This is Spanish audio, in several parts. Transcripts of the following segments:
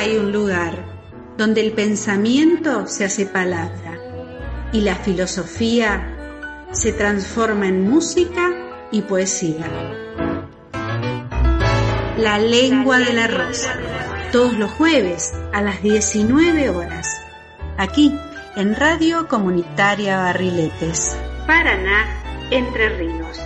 Hay un lugar donde el pensamiento se hace palabra y la filosofía se transforma en música y poesía. La lengua de la rosa, todos los jueves a las 19 horas, aquí en Radio Comunitaria Barriletes, Paraná, Entre Ríos.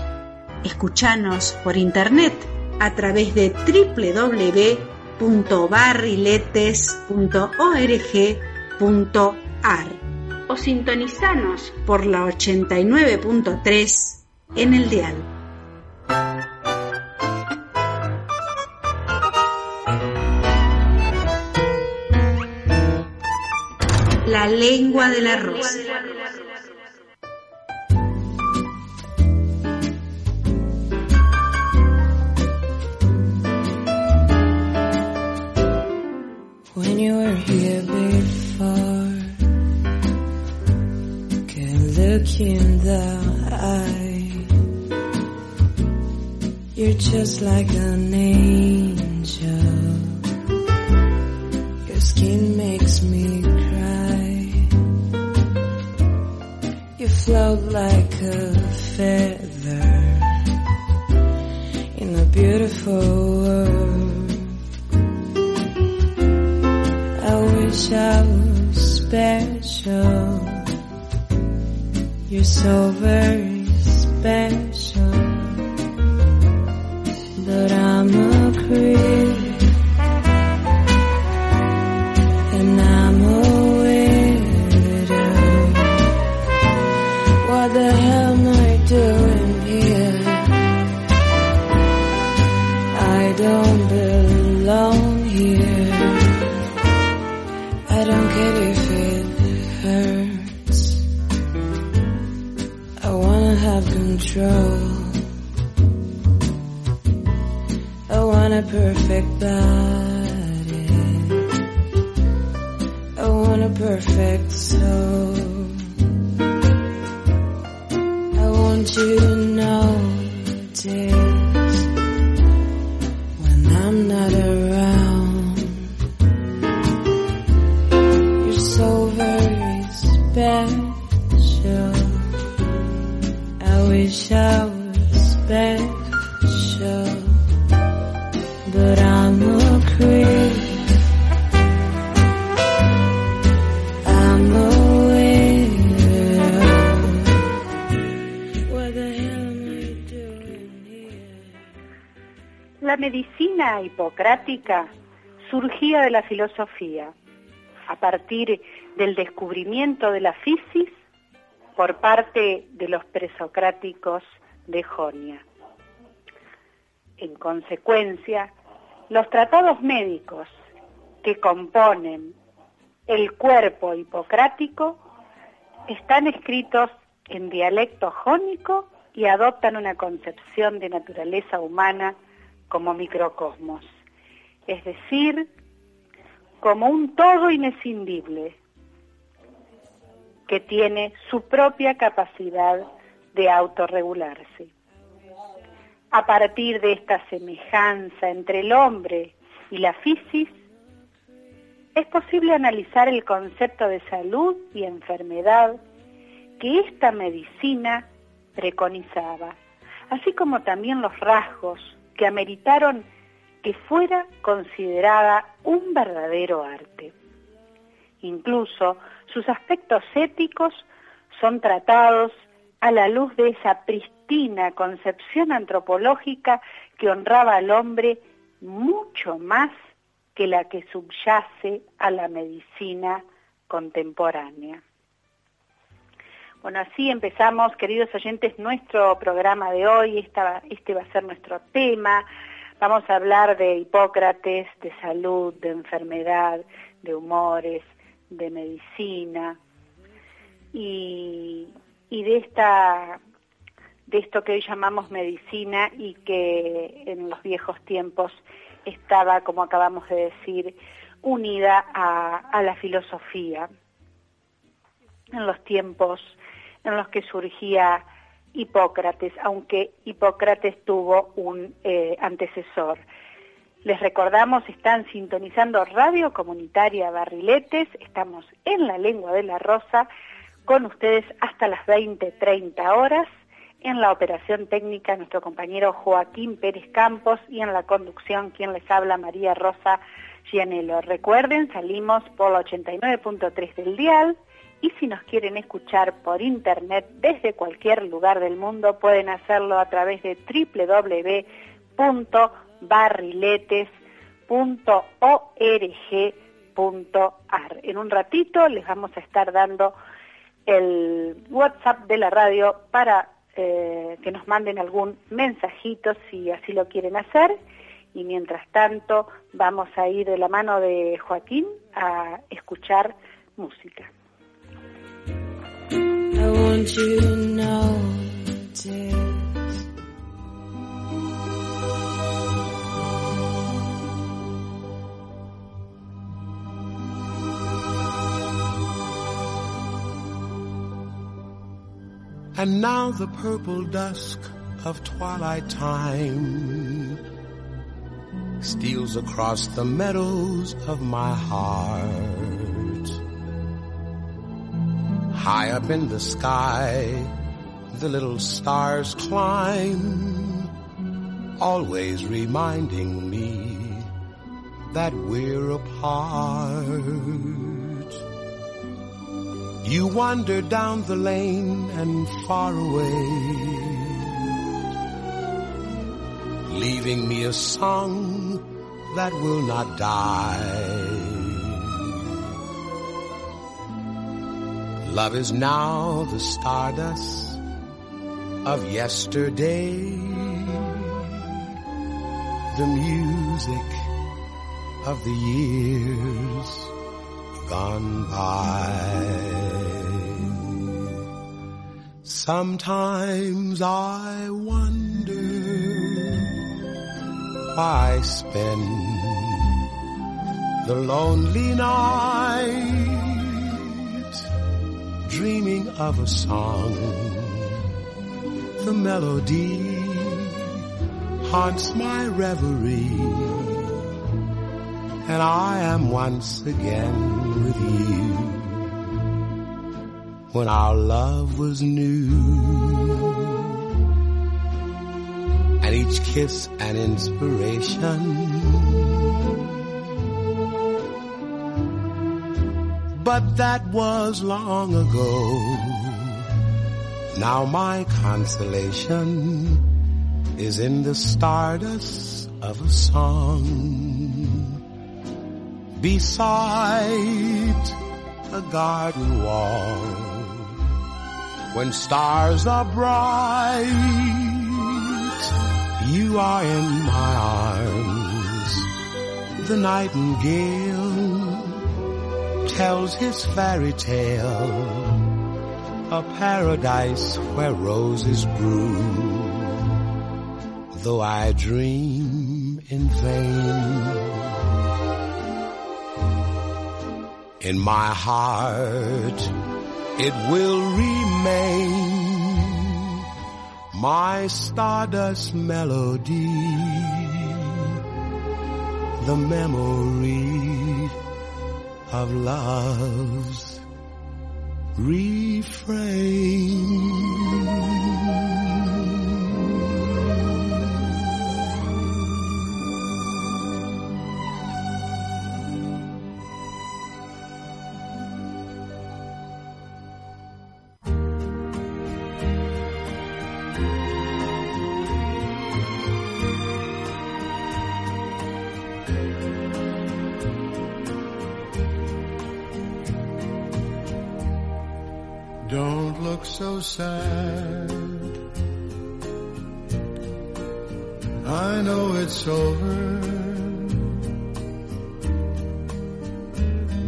Escuchanos por internet a través de www www.barriletes.org.ar o sintonizanos por la 89.3 en el dial. La lengua de Can look in the eye. You're just like an angel. Your skin makes me cry. You float like a feather in a beautiful Wish special. You're so very special, but I'm a creep, a perfect body. I want a perfect soul. I want you to notice when I'm not around. Hipocrática surgía de la filosofía a partir del descubrimiento de la fisis por parte de los presocráticos de Jonia. En consecuencia, los tratados médicos que componen el cuerpo hipocrático están escritos en dialecto jónico y adoptan una concepción de naturaleza humana como microcosmos, es decir, como un todo inescindible que tiene su propia capacidad de autorregularse. A partir de esta semejanza entre el hombre y la fisis, es posible analizar el concepto de salud y enfermedad que esta medicina preconizaba, así como también los rasgos que ameritaron que fuera considerada un verdadero arte. Incluso sus aspectos éticos son tratados a la luz de esa pristina concepción antropológica que honraba al hombre mucho más que la que subyace a la medicina contemporánea. Bueno, así empezamos, queridos oyentes, nuestro programa de hoy. Este va a ser nuestro tema. Vamos a hablar de Hipócrates, de salud, de enfermedad, de humores, de medicina y, y de esta de esto que hoy llamamos medicina y que en los viejos tiempos estaba, como acabamos de decir, unida a, a la filosofía. En los tiempos en los que surgía Hipócrates, aunque Hipócrates tuvo un eh, antecesor. Les recordamos, están sintonizando Radio Comunitaria Barriletes, estamos en la lengua de la rosa, con ustedes hasta las 20, 30 horas, en la operación técnica nuestro compañero Joaquín Pérez Campos y en la conducción quien les habla María Rosa Gianello. Recuerden, salimos por la 89.3 del dial, y si nos quieren escuchar por internet desde cualquier lugar del mundo pueden hacerlo a través de www.barriletes.org.ar. En un ratito les vamos a estar dando el WhatsApp de la radio para eh, que nos manden algún mensajito si así lo quieren hacer. Y mientras tanto vamos a ir de la mano de Joaquín a escuchar música. I want you to know it is. And now the purple dusk of twilight time steals across the meadows of my heart. High up in the sky, the little stars climb, always reminding me that we're apart. You wander down the lane and far away, leaving me a song that will not die. Love is now the stardust of yesterday, the music of the years gone by. Sometimes I wonder why I spend the lonely night dreaming of a song. The melody haunts my reverie and I am once again with you when our love was new and each kiss an inspiration. But that was long ago. Now my consolation is in the stardust of a song beside a garden wall when stars are bright you are in my arms the nightingale tells his fairy tale a paradise where roses bloom though i dream in vain in my heart it will remain my stardust melody the memory of love's refrain it's over,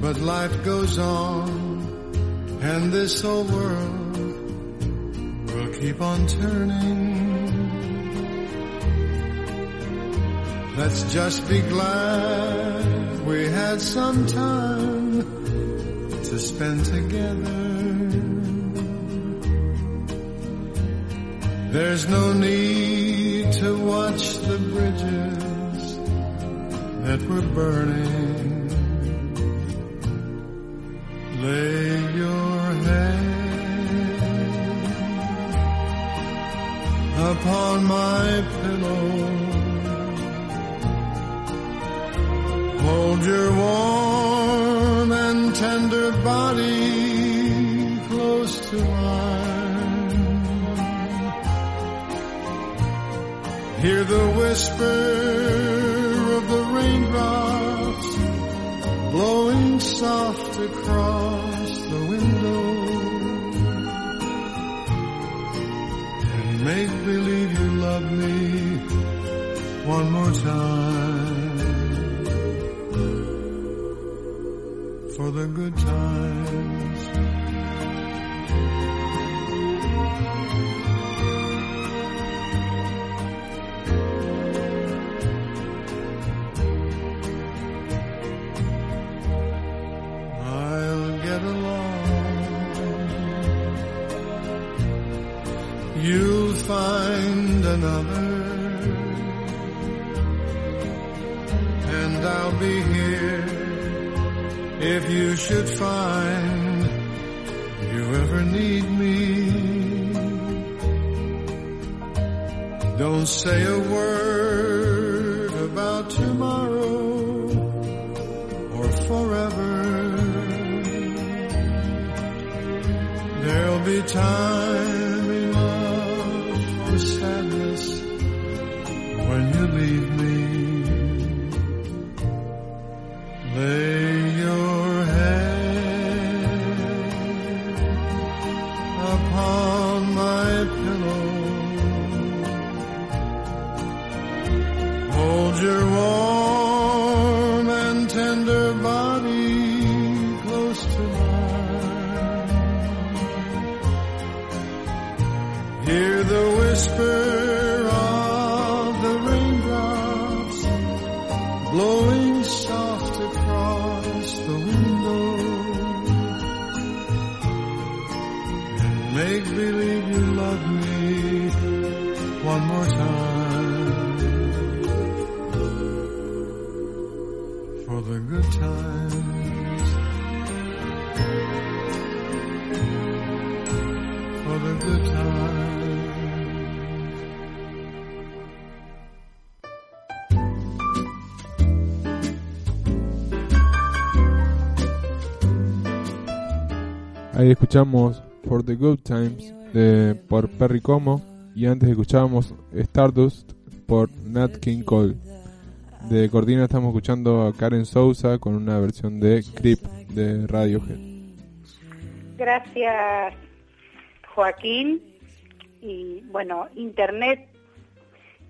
but life goes on, and this old world will keep on turning. Let's just be glad we had some time to spend together. There's no need bridges that were burning. Lay your head upon my pillow. Whisper of the raindrops blowing soft across Escuchamos For the Good Times de, por Perry Como y antes escuchábamos Stardust por Nat King Cole. De Cortina estamos escuchando a Karen Sousa con una versión de Creep de Radiohead. Gracias, Joaquín. Y bueno, Internet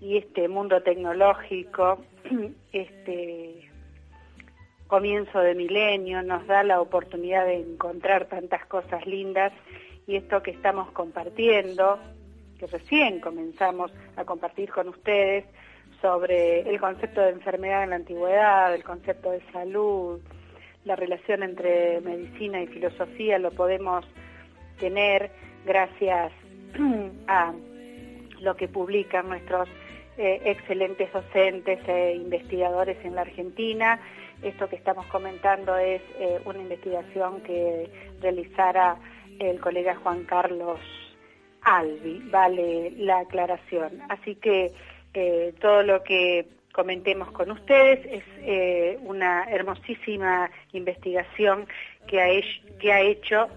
y este mundo tecnológico, este comienzo de milenio, nos da la oportunidad de encontrar tantas cosas lindas y esto que estamos compartiendo, que recién comenzamos a compartir con ustedes sobre el concepto de enfermedad en la antigüedad, el concepto de salud, la relación entre medicina y filosofía, lo podemos tener gracias a lo que publican nuestros eh, excelentes docentes e investigadores en la Argentina. Esto que estamos comentando es eh, una investigación que realizara el colega Juan Carlos Albi, vale la aclaración. Así que eh, todo lo que comentemos con ustedes es eh, una hermosísima investigación que ha hecho,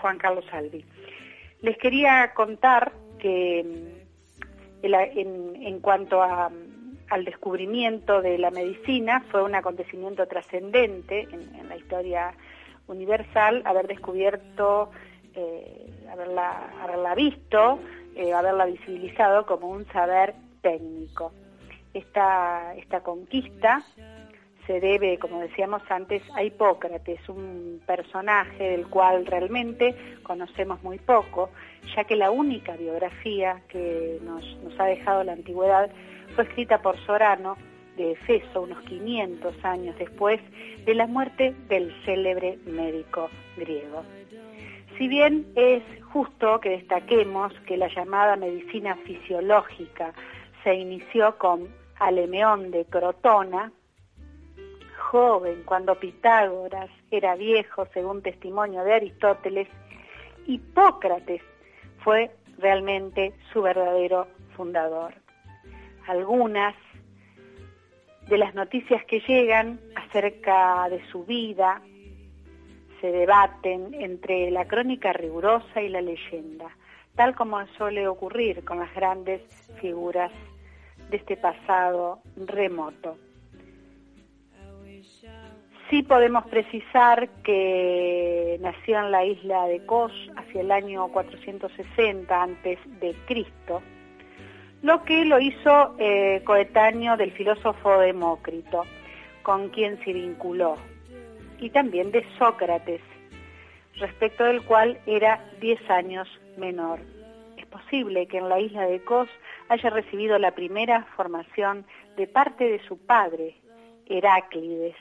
Juan Carlos Albi. Les quería contar que mm, en cuanto a, al descubrimiento de la medicina fue un acontecimiento trascendente en, la historia universal haber descubierto eh, haberla, haberla visto, eh, haberla visibilizado como un saber técnico. Esta, esta conquista se debe, como decíamos antes, a Hipócrates, un personaje del cual realmente conocemos muy poco, ya que la única biografía que nos, ha dejado la antigüedad fue escrita por Sorano de Efeso unos 500 años después de la muerte del célebre médico griego. Si bien es justo que destaquemos que la llamada medicina fisiológica se inició con Alemeón de Crotona, joven cuando Pitágoras era viejo, según testimonio de Aristóteles, Hipócrates fue realmente su verdadero fundador. Algunas de las noticias que llegan acerca de su vida se debaten entre la crónica rigurosa y la leyenda, tal como suele ocurrir con las grandes figuras de este pasado remoto. Sí podemos precisar que nació en la isla de Kos hacia el año 460 antes de Cristo, lo que lo hizo eh, coetáneo del filósofo Demócrito, con quien se vinculó, y también de Sócrates, respecto del cual era 10 años menor. Es posible que en la isla de Kos haya recibido la primera formación de parte de su padre, Heráclides,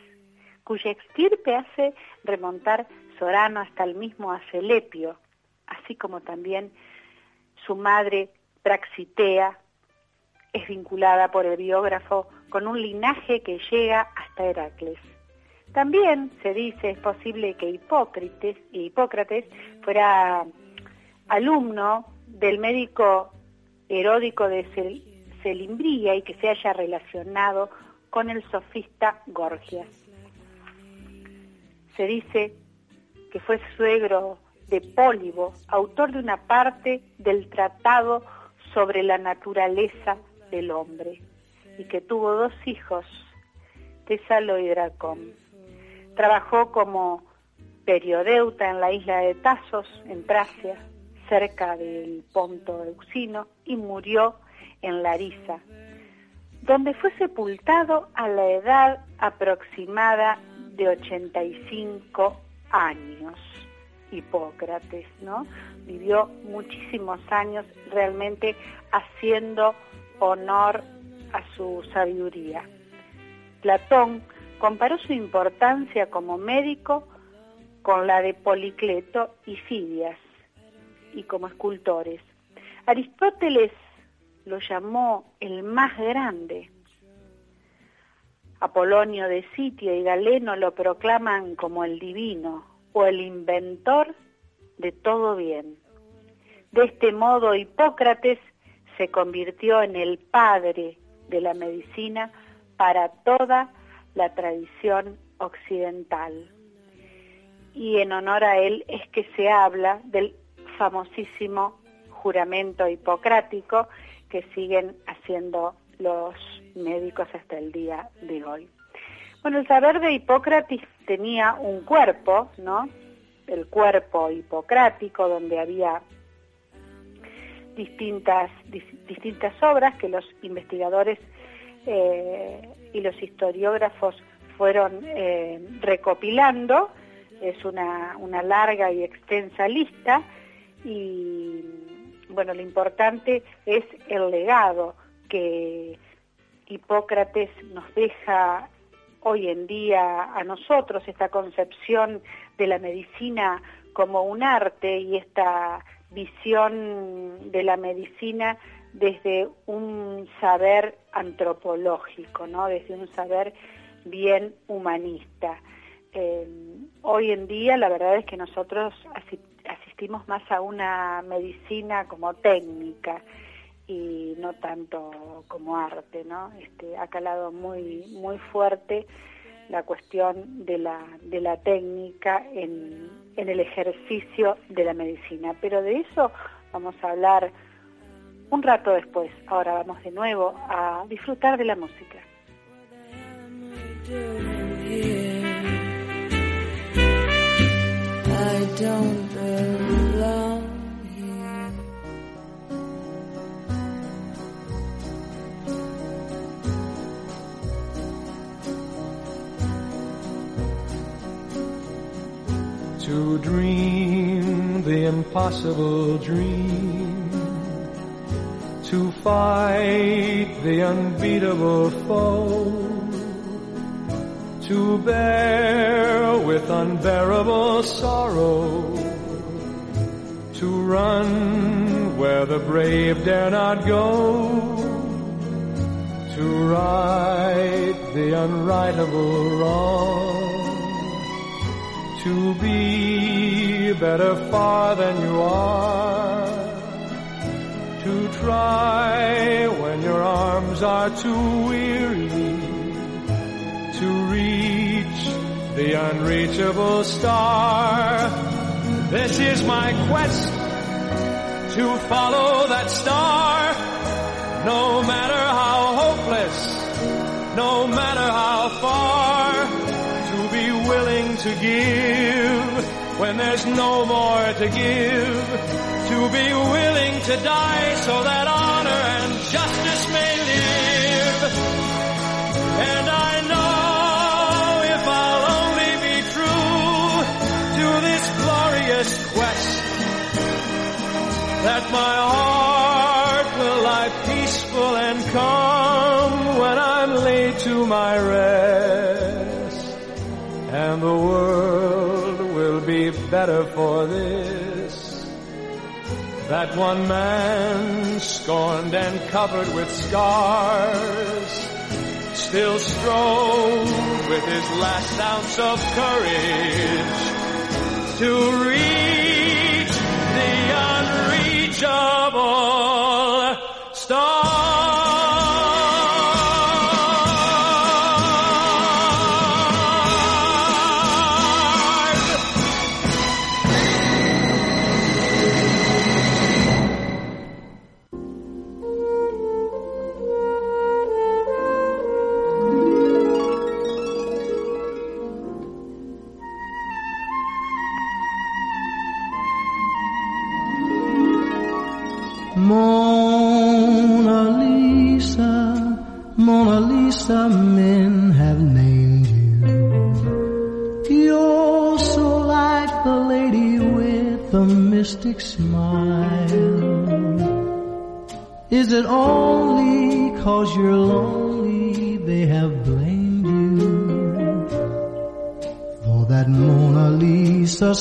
cuya extirpe hace remontar Sorano hasta el mismo Asclepio, así como también su madre Praxitea es vinculada por el biógrafo con un linaje que llega hasta Heracles. También se dice es posible que Hipócrates, Hipócrates fuera alumno del médico Heródico de Celimbría y que se haya relacionado con el sofista Gorgias se dice que fue suegro de Pólibo, autor de una parte del Tratado sobre la naturaleza del hombre, y que tuvo dos hijos, Tesalo y Dracón. Trabajó como periodeuta en la isla de Tasos, en Tracia, cerca del Ponto Euxino, y murió en Larisa, donde fue sepultado a la edad aproximada de 85 años, Hipócrates, ¿no? Vivió muchísimos años realmente haciendo honor a su sabiduría. Platón comparó su importancia como médico con la de Policleto y Fidias, y como escultores. Aristóteles lo llamó el más grande Apolonio de Sitio y Galeno lo proclaman como el divino o el inventor de todo bien. De este modo Hipócrates se convirtió en el padre de la medicina para toda la tradición occidental. Y en honor a él es que se habla del famosísimo juramento hipocrático que siguen haciendo los médicos hasta el día de hoy. Bueno, el saber de Hipócrates tenía un cuerpo, ¿no? El cuerpo hipocrático, donde había distintas, distintas obras que los investigadores eh, y los historiógrafos fueron eh, recopilando. Es una, una larga y extensa lista y bueno, lo importante es el legado que Hipócrates nos deja hoy en día a nosotros esta concepción de la medicina como un arte y esta visión de la medicina desde un saber antropológico, ¿no? desde un saber bien humanista. Eh, hoy en día la verdad es que nosotros asistimos más a una medicina como técnica y no tanto como arte, ¿no? Este, ha calado muy, muy fuerte la cuestión de la, de la técnica en, en el ejercicio de la medicina. Pero de eso vamos a hablar un rato después. Ahora vamos de nuevo a disfrutar de la música. To dream the impossible dream, to fight the unbeatable foe, to bear with unbearable sorrow, to run where the brave dare not go, to right the unrightable wrong, to be better far than you are, to try when your arms are too weary, to reach the unreachable star. This is my quest to follow that star, no matter how hopeless, no matter how far, to give when there's no more to give, to be willing to die so that honor and justice may live. And I know if I'll only be true to this glorious quest, that my heart will lie peaceful and calm when I'm laid to my rest. And the world will be better for this. That one man scorned and covered with scars still strove with his last ounce of courage to reach the unreachable stars.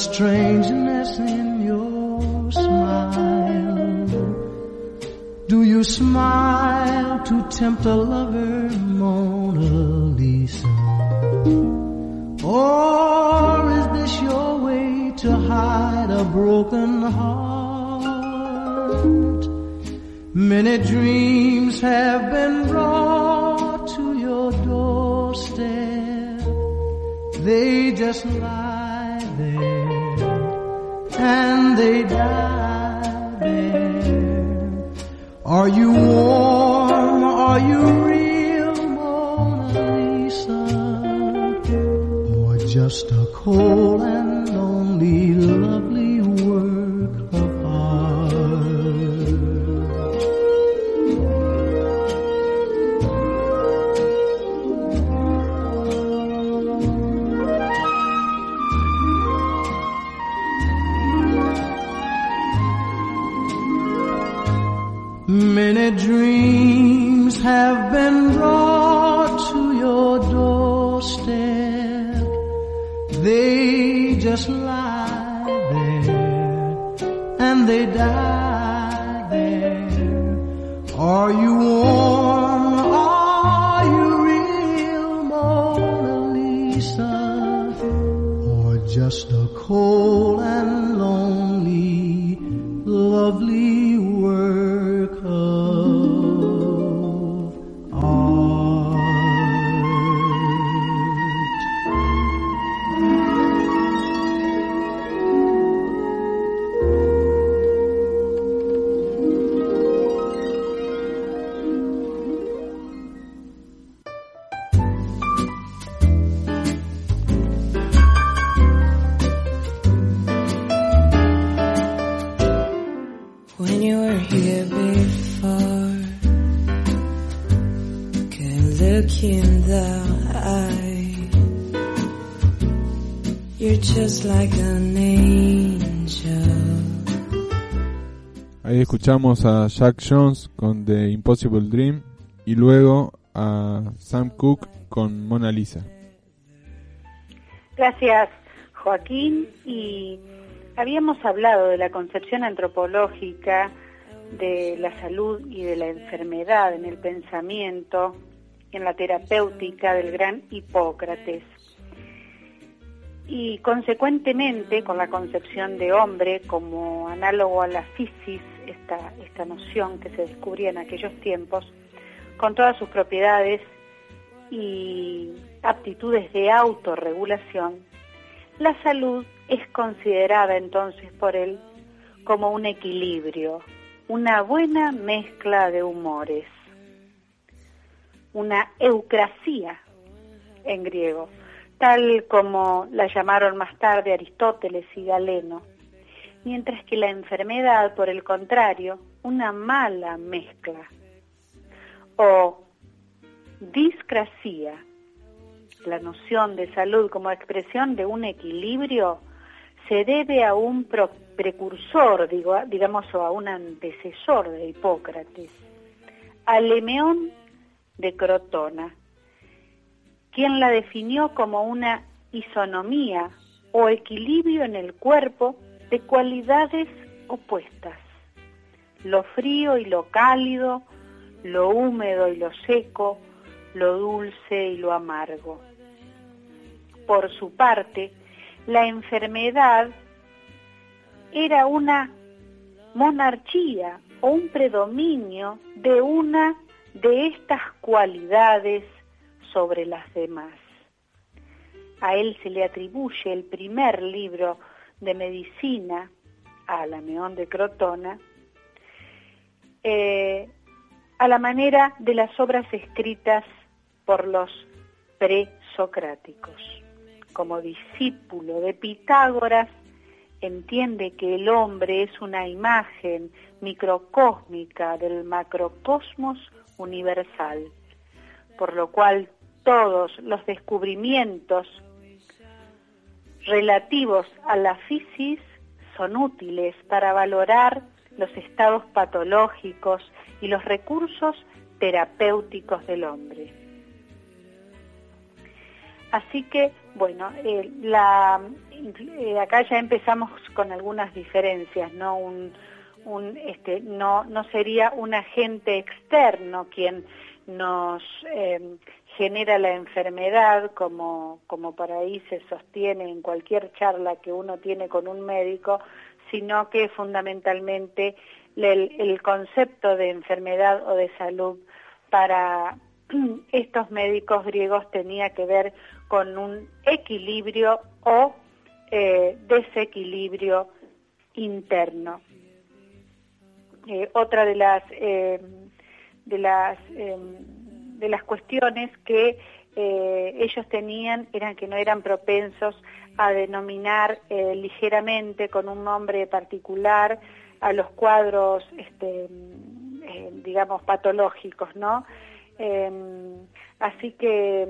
Strangeness in your smile. Do you smile to tempt a You're just like an angel. Ahí escuchamos a Jack Jones con The Impossible Dream y luego a Sam Cooke con Mona Lisa. Gracias, Joaquín. Y habíamos hablado de la concepción antropológica de la salud y de la enfermedad en el pensamiento, en la terapéutica del gran Hipócrates. Y consecuentemente, con la concepción de hombre como análogo a la fisis, esta, esta noción que se descubría en aquellos tiempos, con todas sus propiedades y aptitudes de autorregulación, la salud es considerada entonces por él como un equilibrio, una buena mezcla de humores, una eucrasía en griego, tal como la llamaron más tarde Aristóteles y Galeno, mientras que la enfermedad, por el contrario, una mala mezcla o discrasia, la noción de salud como expresión de un equilibrio, se debe a un precursor, digo, digamos, o a un antecesor de Hipócrates, a Lemeón de Crotona, quien la definió como una isonomía o equilibrio en el cuerpo de cualidades opuestas, lo frío y lo cálido, lo húmedo y lo seco, lo dulce y lo amargo. Por su parte, la enfermedad era una monarquía o un predominio de una de estas cualidades sobre las demás. A él se le atribuye el primer libro de medicina, a Alameón de Crotona, eh, a la manera de las obras escritas por los presocráticos. Como discípulo de Pitágoras, entiende que el hombre es una imagen microcósmica del macrocosmos universal, por lo cual todos los descubrimientos relativos a la fisis son útiles para valorar los estados patológicos y los recursos terapéuticos del hombre. Así que, bueno, eh, la, eh, acá ya empezamos con algunas diferencias, ¿no? Este, sería un agente externo quien nos eh, genera la enfermedad, como, como ahí se sostiene en cualquier charla que uno tiene con un médico, sino que fundamentalmente el, concepto de enfermedad o de salud para estos médicos griegos tenía que ver con un equilibrio o eh, desequilibrio interno. Eh, otra de las eh, de las eh, de las cuestiones que eh, ellos tenían eran que no eran propensos a denominar eh, ligeramente con un nombre particular a los cuadros este, eh, digamos patológicos no eh, así que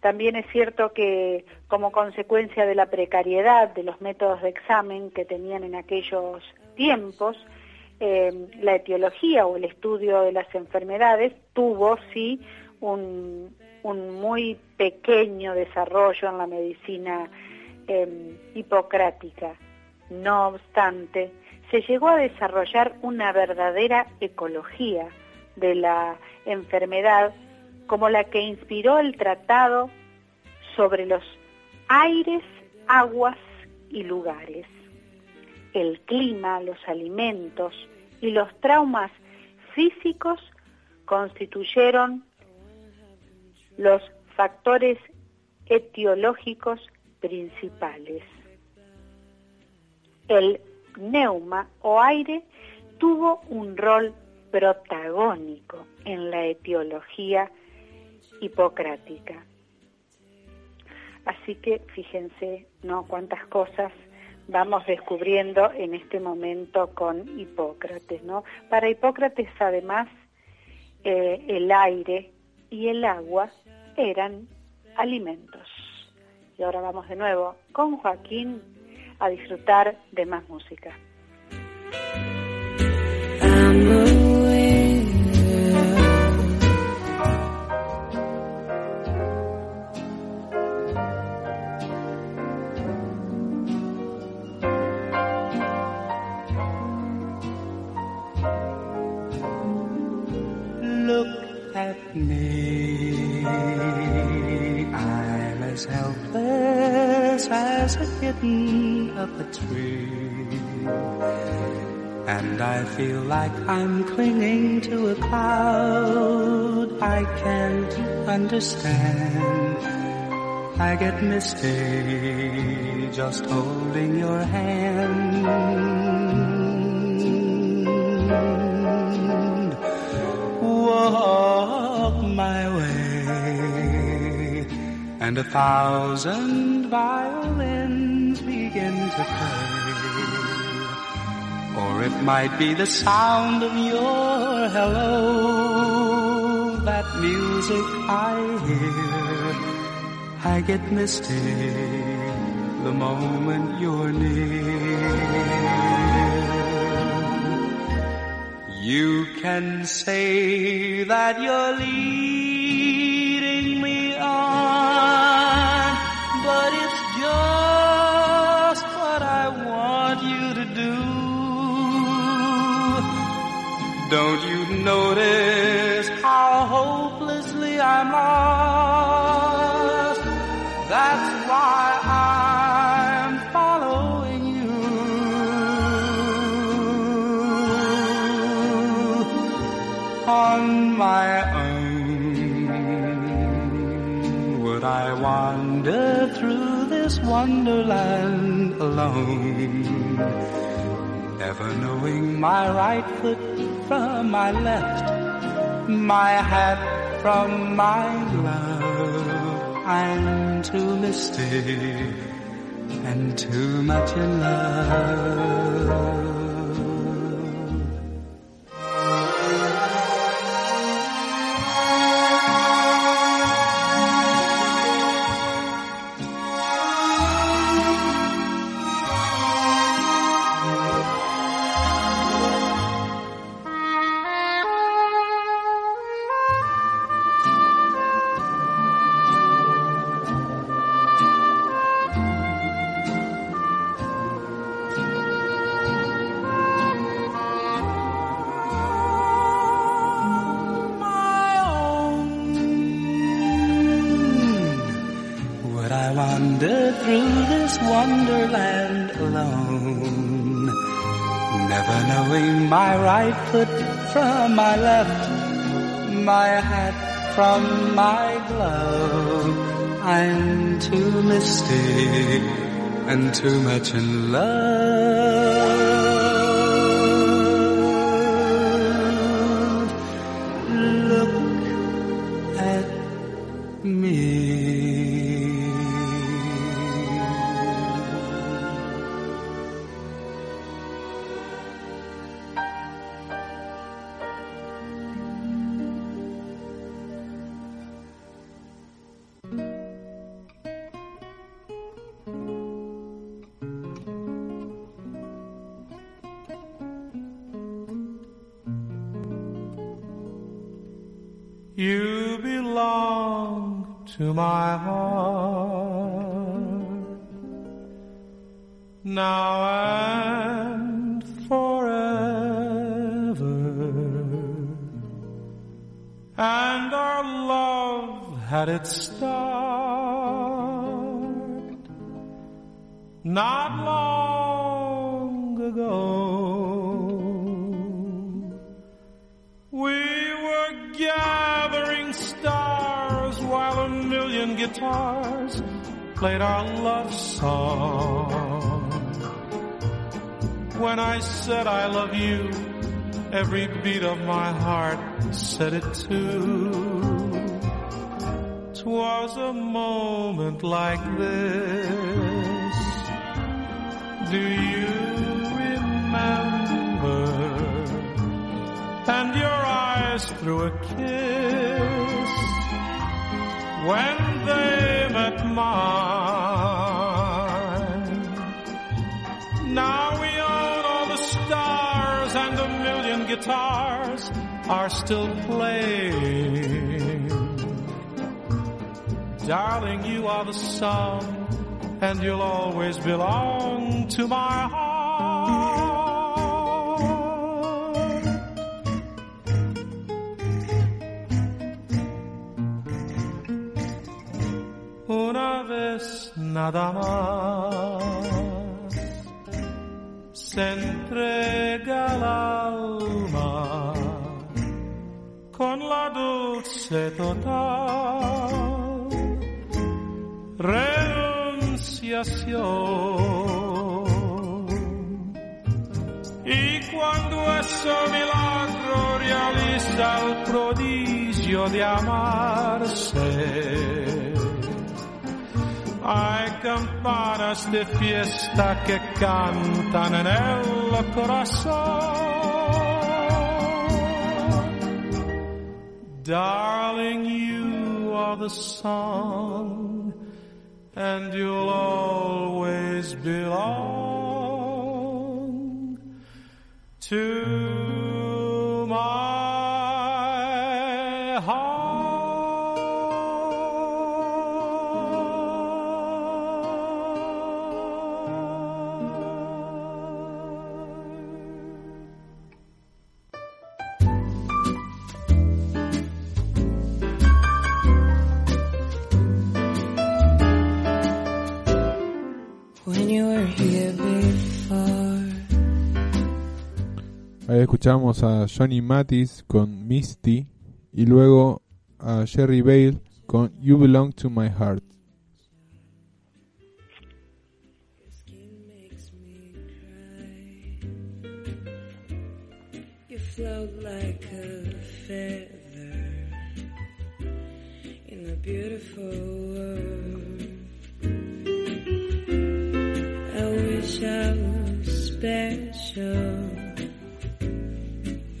también es cierto que como consecuencia de la precariedad de los métodos de examen que tenían en aquellos tiempos eh, la etiología o el estudio de las enfermedades tuvo sí un, un muy pequeño desarrollo en la medicina eh, hipocrática. No obstante, se llegó a desarrollar una verdadera ecología de la enfermedad como la que inspiró el tratado sobre los aires, aguas y lugares el clima, los alimentos y los traumas físicos constituyeron los factores etiológicos principales. El neuma o aire tuvo un rol protagónico en la etiología hipocrática. Así que fíjense, ¿no? Cuántas cosas vamos descubriendo en este momento con Hipócrates, ¿no? Para Hipócrates, además, eh, el aire y el agua eran alimentos y ahora vamos de nuevo con Joaquín a disfrutar de más música. A up a tree. And I feel like I'm clinging to a cloud I can't understand. I get misty just holding your hand. Walk my way, and a thousand violins begin to play. Or it might be the sound of your hello, that music I hear. I get misty the moment you're near. You can say that you're leading Don't you notice how hopelessly I'm lost? That's why I'm following you. On my own, would I wander through this wonderland alone? Never knowing my right foot from my left, my hat from my glove. I'm too misty and too much in love. Foot from my left, my hat from my glove. I'm too misty and too much in love. Look at me. To my heart now and forever. And our love had its played our love song. When I said I love you, every beat of my heart said it too. Twas a moment like this. Do you remember? and your eyes through a kiss when they met mine. Guitars are still playing. Darling, you are the song and you'll always belong to my heart. Fiesta corazón. Darling, you are the song, and you'll always belong to escuchamos a Johnny Mathis con Misty y luego a Jerry Bale con You Belong to My Heart. float like a feather in a beautiful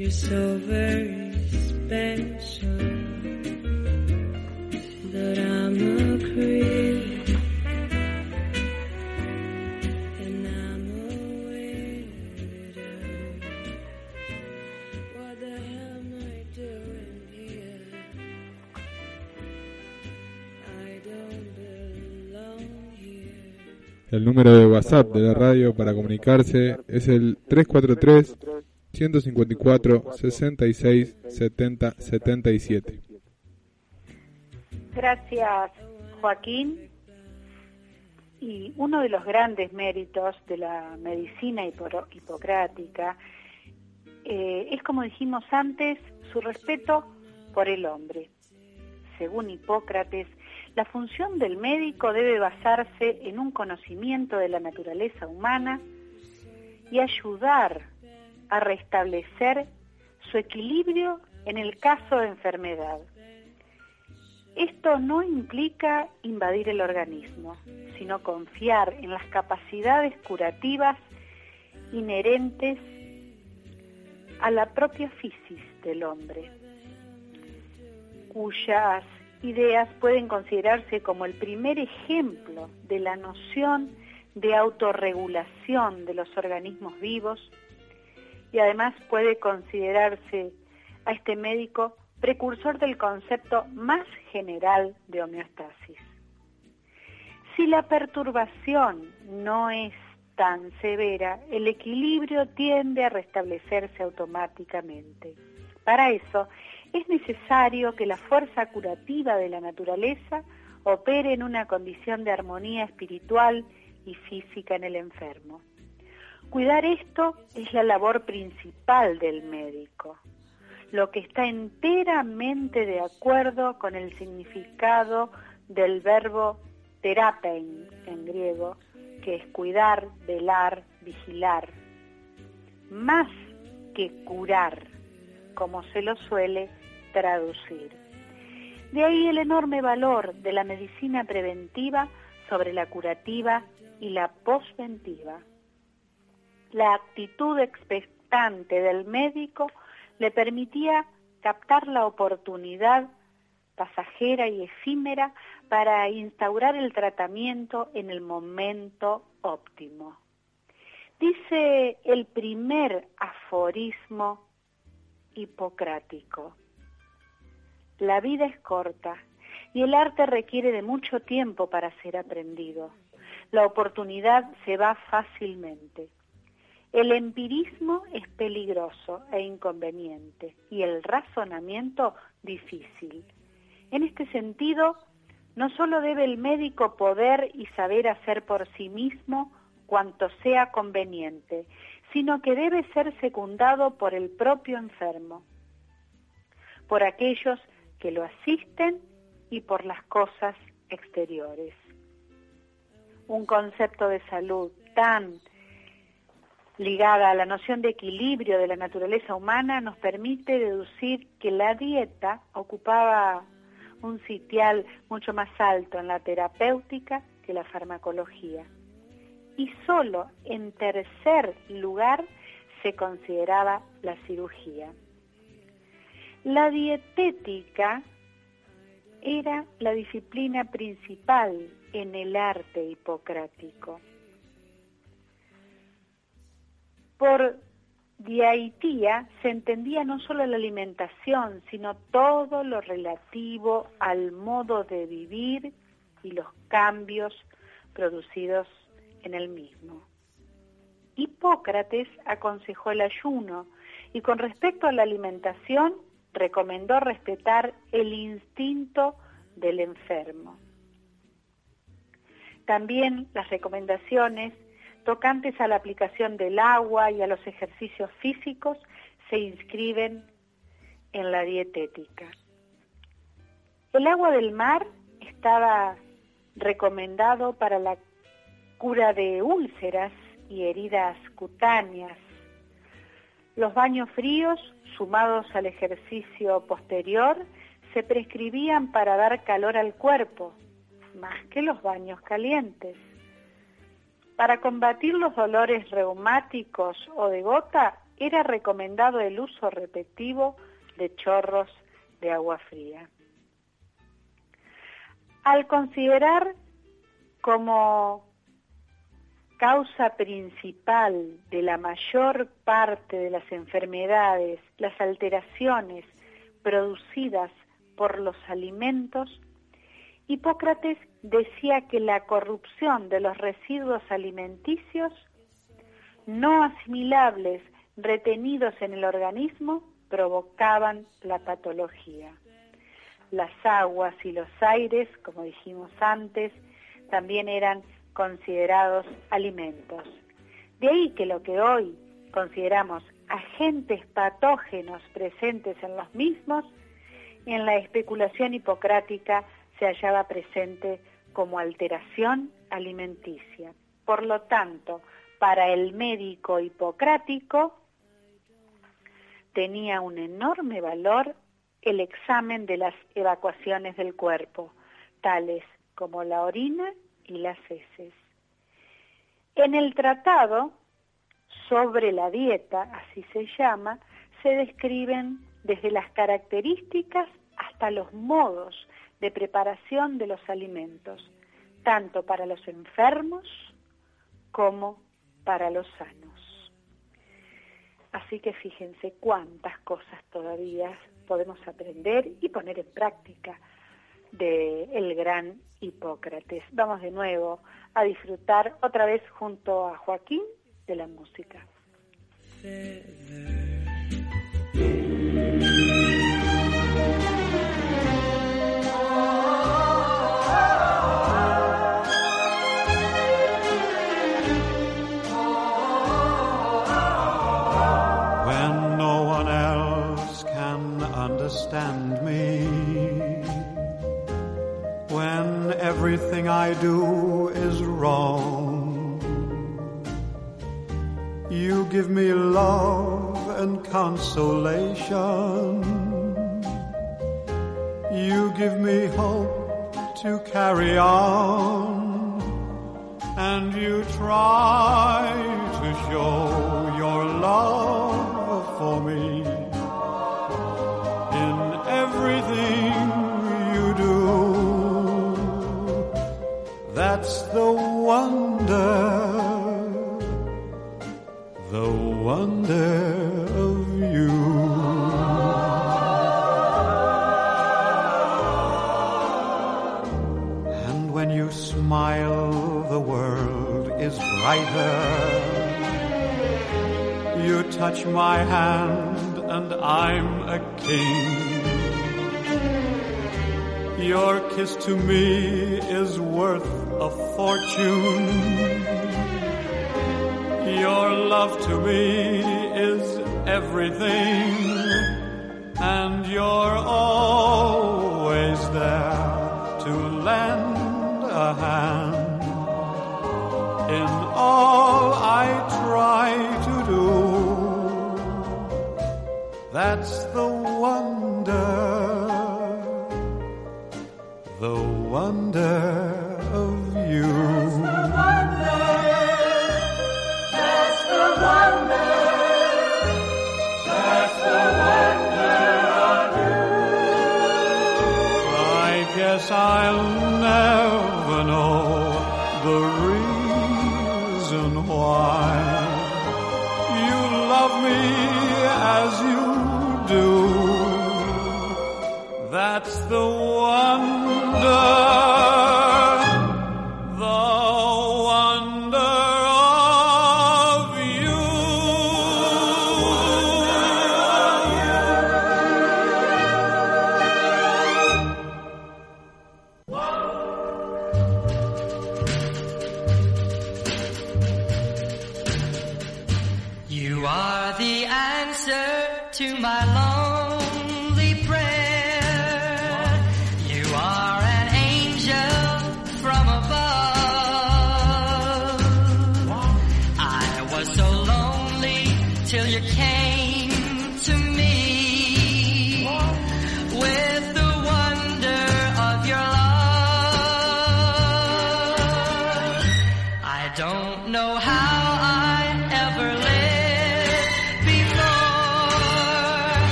You're so very special. But I'm a. El número de WhatsApp de la radio para comunicarse es el 343 154 66 70 77. Gracias, Joaquín. Y uno de los grandes méritos de la medicina hipo- hipocrática eh, es, como dijimos antes, su respeto por el hombre. Según Hipócrates, la función del médico debe basarse en un conocimiento de la naturaleza humana y ayudar a restablecer su equilibrio en el caso de enfermedad. Esto no implica invadir el organismo, sino confiar en las capacidades curativas inherentes a la propia fisis del hombre, cuyas ideas pueden considerarse como el primer ejemplo de la noción de autorregulación de los organismos vivos y además puede considerarse a este médico precursor del concepto más general de homeostasis. Si la perturbación no es tan severa, el equilibrio tiende a restablecerse automáticamente. Para eso es necesario que la fuerza curativa de la naturaleza opere en una condición de armonía espiritual y física en el enfermo. Cuidar esto es la labor principal del médico, lo que está enteramente de acuerdo con el significado del verbo terapein en griego, que es cuidar, velar, vigilar, más que curar, como se lo suele traducir. De ahí el enorme valor de la medicina preventiva sobre la curativa y la posventiva. La actitud expectante del médico le permitía captar la oportunidad pasajera y efímera para instaurar el tratamiento en el momento óptimo. Dice el primer aforismo hipocrático. La vida es corta y el arte requiere de mucho tiempo para ser aprendido. La oportunidad se va fácilmente. El empirismo es peligroso e inconveniente y el razonamiento difícil. En este sentido, no solo debe el médico poder y saber hacer por sí mismo cuanto sea conveniente, sino que debe ser secundado por el propio enfermo, por aquellos que lo asisten y por las cosas exteriores. Un concepto de salud tan ligada a la noción de equilibrio de la naturaleza humana nos permite deducir que la dieta ocupaba un sitial mucho más alto en la terapéutica que la farmacología. Y solo en tercer lugar se consideraba la cirugía. La dietética era la disciplina principal en el arte hipocrático. Por diaitía se entendía no solo la alimentación, sino todo lo relativo al modo de vivir y los cambios producidos en el mismo. Hipócrates aconsejó el ayuno y con respecto a la alimentación recomendó respetar el instinto del enfermo. También las recomendaciones tocantes a la aplicación del agua y a los ejercicios físicos se inscriben en la dietética. El agua del mar estaba recomendado para la cura de úlceras y heridas cutáneas. Los baños fríos, sumados al ejercicio posterior, se prescribían para dar calor al cuerpo, más que los baños calientes. Para combatir los dolores reumáticos o de gota, era recomendado el uso repetitivo de chorros de agua fría. Al considerar como causa principal de la mayor parte de las enfermedades, las alteraciones producidas por los alimentos, Hipócrates decía que la corrupción de los residuos alimenticios no asimilables retenidos en el organismo provocaban la patología. Las aguas y los aires, como dijimos antes, también eran considerados alimentos. De ahí que lo que hoy consideramos agentes patógenos presentes en los mismos, en la especulación hipocrática se hallaba presente como alteración alimenticia. Por lo tanto, para el médico hipocrático tenía un enorme valor el examen de las evacuaciones del cuerpo, tales como la orina y las heces. En el tratado sobre la dieta, así se llama, se describen desde las características hasta los modos de preparación de los alimentos, tanto para los enfermos como para los sanos. Así que fíjense cuántas cosas todavía podemos aprender y poner en práctica de el gran Hipócrates. Vamos de nuevo a disfrutar otra vez junto a Joaquín de la música. I do is wrong. You give me love and consolation. You give me hope to carry on. And you try to show your love That's the wonder, the wonder of you. And when you smile, the world is brighter. You touch my hand and I'm a king. Your kiss to me is worth a fortune. Your love to me is everything, and you're always there to lend a hand in all I try to do. That's the wonder, the wonder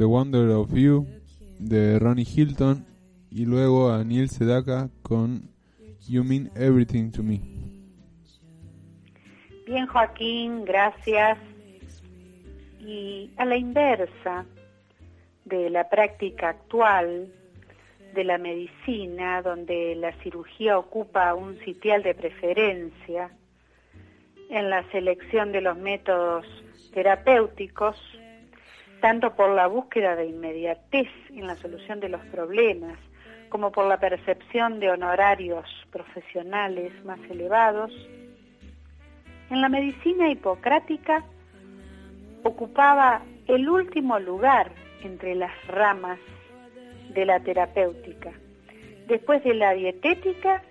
The Wonder of You de Ronnie Hilton y luego a Neil Sedaka con You Mean Everything to Me. Bien, Joaquín, gracias. Y a la inversa de la práctica actual de la medicina, donde la cirugía ocupa un sitial de preferencia en la selección de los métodos terapéuticos, tanto por la búsqueda de inmediatez en la solución de los problemas, como por la percepción de honorarios profesionales más elevados, en la medicina hipocrática ocupaba el último lugar entre las ramas de la terapéutica, después de la dietética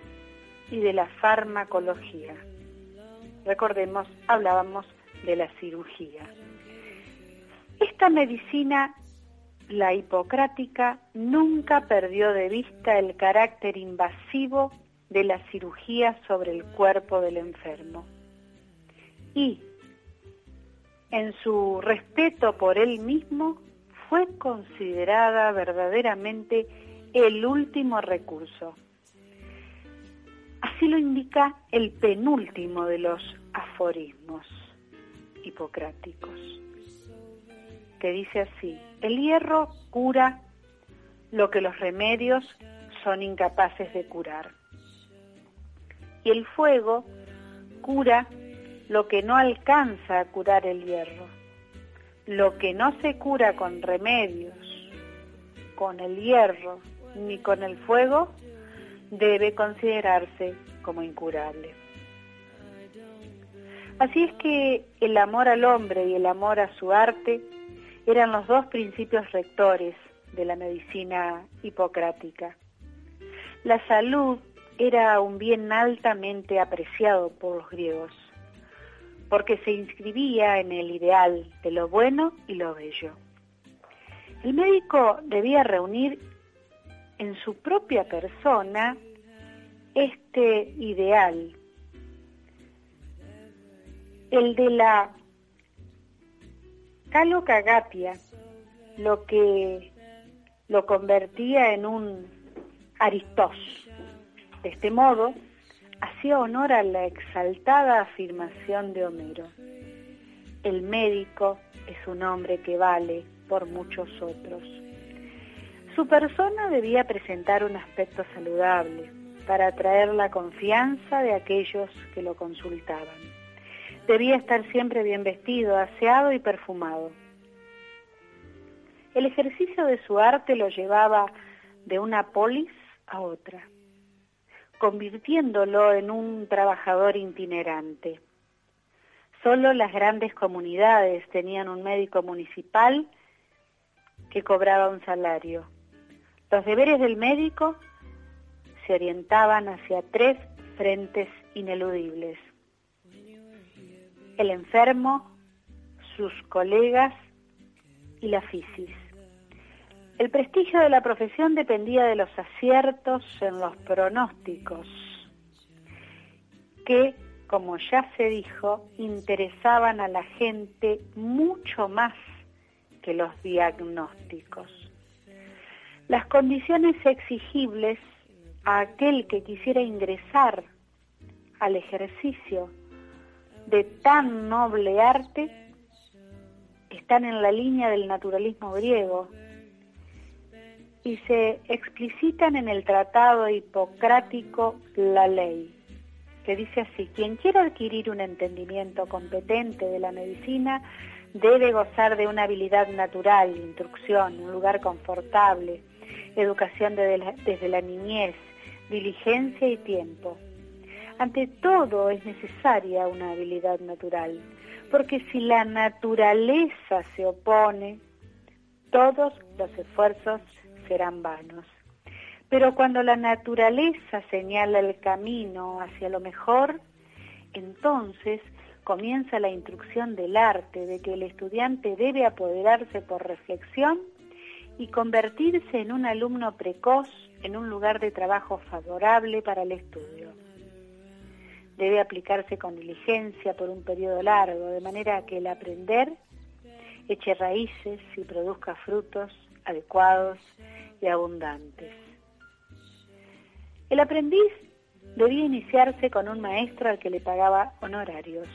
y de la farmacología. Recordemos, hablábamos de la cirugía. Esta medicina, la hipocrática, nunca perdió de vista el carácter invasivo de la cirugía sobre el cuerpo del enfermo. Y, en su respeto por él mismo, fue considerada verdaderamente el último recurso. Así lo indica el penúltimo de los aforismos hipocráticos, que dice así, el hierro cura lo que los remedios son incapaces de curar. Y el fuego cura lo que no alcanza a curar el hierro. Lo que no se cura con remedios, con el hierro ni con el fuego, debe considerarse como incurable. Así es que el amor al hombre y el amor a su arte eran los dos principios rectores de la medicina hipocrática. La salud era un bien altamente apreciado por los griegos, porque se inscribía en el ideal de lo bueno y lo bello. El médico debía reunir en su propia persona este ideal, el de la calocagatia, lo que lo convertía en un Aristós. De este modo, hacía honor a la exaltada afirmación de Homero. El médico es un hombre que vale por muchos otros. Su persona debía presentar un aspecto saludable para atraer la confianza de aquellos que lo consultaban. Debía estar siempre bien vestido, aseado y perfumado. El ejercicio de su arte lo llevaba de una polis a otra, convirtiéndolo en un trabajador itinerante. Solo las grandes comunidades tenían un médico municipal que cobraba un salario. Los deberes del médico se orientaban hacia tres frentes ineludibles. El enfermo, sus colegas y la fisis. El prestigio de la profesión dependía de los aciertos en los pronósticos, que, como ya se dijo, interesaban a la gente mucho más que los diagnósticos. Las condiciones exigibles a aquel que quisiera ingresar al ejercicio de tan noble arte están en la línea del naturalismo griego y se explicitan en el tratado hipocrático La Ley, que dice así, quien quiera adquirir un entendimiento competente de la medicina debe gozar de una habilidad natural, instrucción, un lugar confortable, educación desde la niñez, diligencia y tiempo. Ante todo es necesaria una habilidad natural, porque si la naturaleza se opone, todos los esfuerzos serán vanos. Pero cuando la naturaleza señala el camino hacia lo mejor, entonces comienza la instrucción del arte, de que el estudiante debe apoderarse por reflexión y convertirse en un alumno precoz en un lugar de trabajo favorable para el estudio. Debe aplicarse con diligencia por un periodo largo, de manera que el aprender eche raíces y produzca frutos adecuados y abundantes. El aprendiz debía iniciarse con un maestro al que le pagaba honorarios.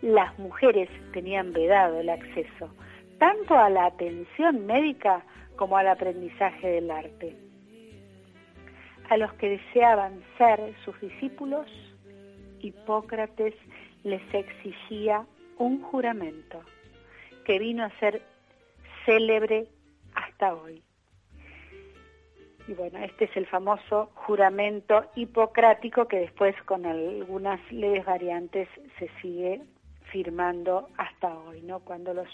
Las mujeres tenían vedado el acceso tanto a la atención médica como al aprendizaje del arte. A los que deseaban ser sus discípulos, Hipócrates les exigía un juramento que vino a ser célebre hasta hoy. Y bueno, este es el famoso juramento hipocrático que después con algunas leves variantes se sigue firmando hasta hoy, ¿no? Cuando los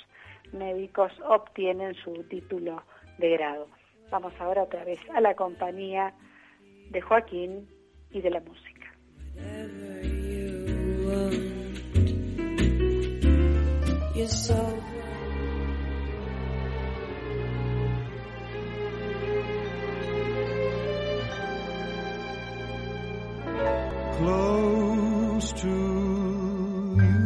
médicos obtienen su título de grado. Vamos ahora otra vez a la compañía de Joaquín y de la música. world. You're so close to you.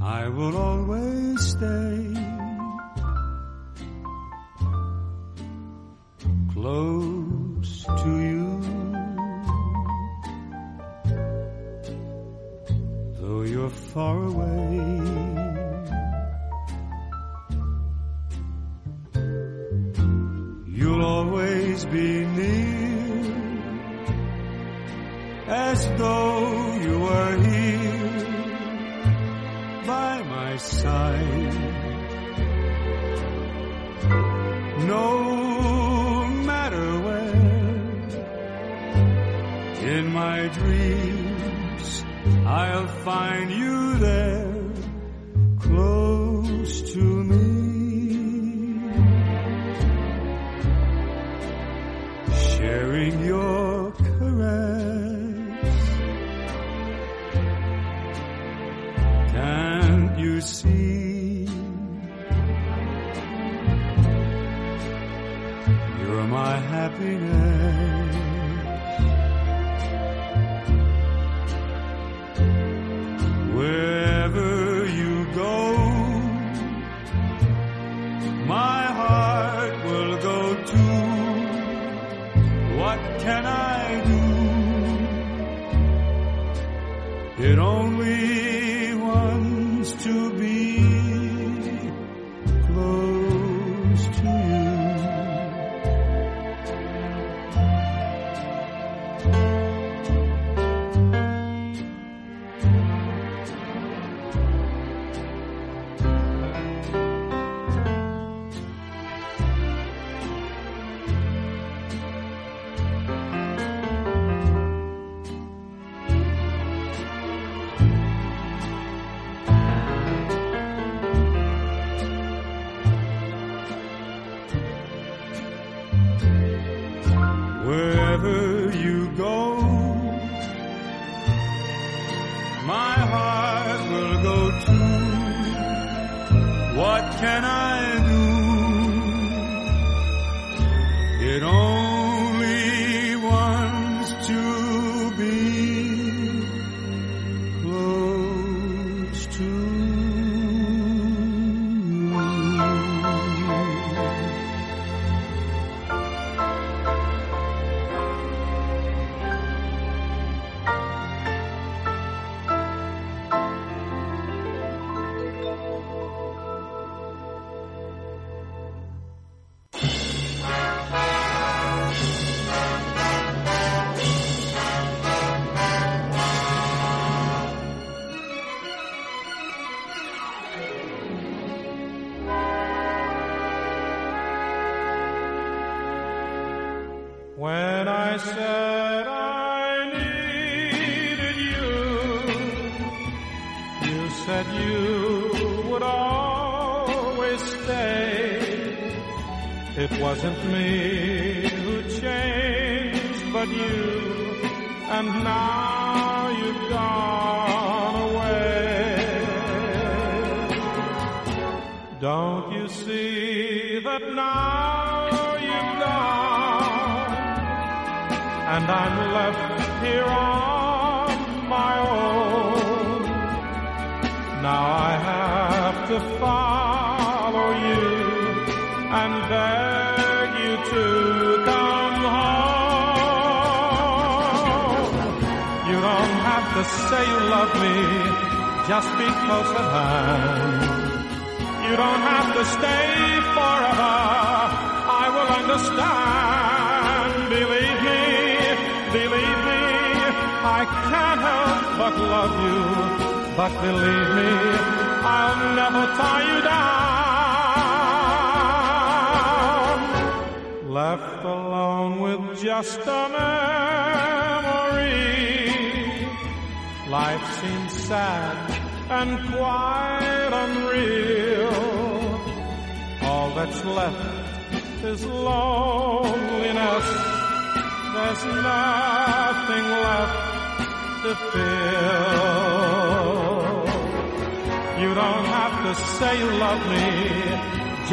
I will always stay. far away.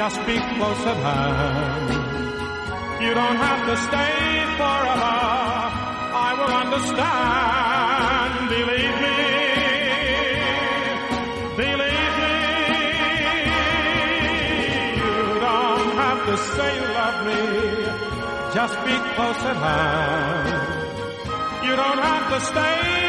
Just be close at hand. You don't have to stay forever, I will understand, believe me. Believe me, you don't have to say you love me, just be close at hand. You don't have to stay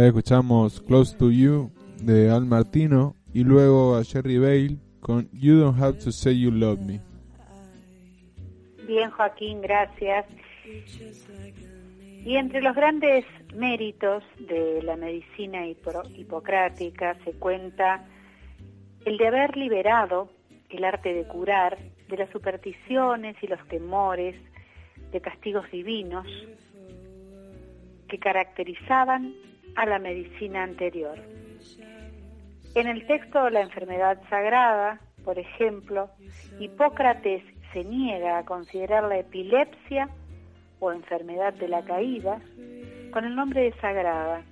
Ahí escuchamos Close to You de Al Martino y luego a Jerry Bale con You Don't Have to Say You Love Me. Bien, Joaquín, gracias. Y entre los grandes méritos de la medicina hipo- hipocrática se cuenta el de haber liberado el arte de curar de las supersticiones y los temores de castigos divinos que caracterizaban a la medicina anterior. En el texto La enfermedad sagrada, por ejemplo, Hipócrates se niega a considerar la epilepsia o enfermedad de la caída con el nombre de sagrada,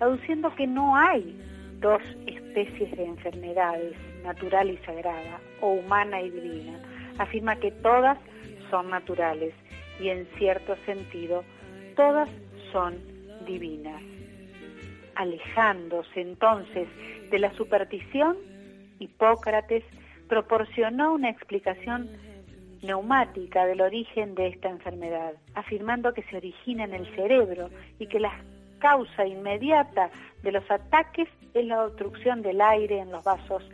aduciendo que no hay dos especies de enfermedades, natural y sagrada, o humana y divina. Afirma que todas son naturales y en cierto sentido todas son divinas. Alejándose entonces de la superstición, Hipócrates proporcionó una explicación neumática del origen de esta enfermedad, afirmando que se origina en el cerebro y que la causa inmediata de los ataques es la obstrucción del aire en los vasos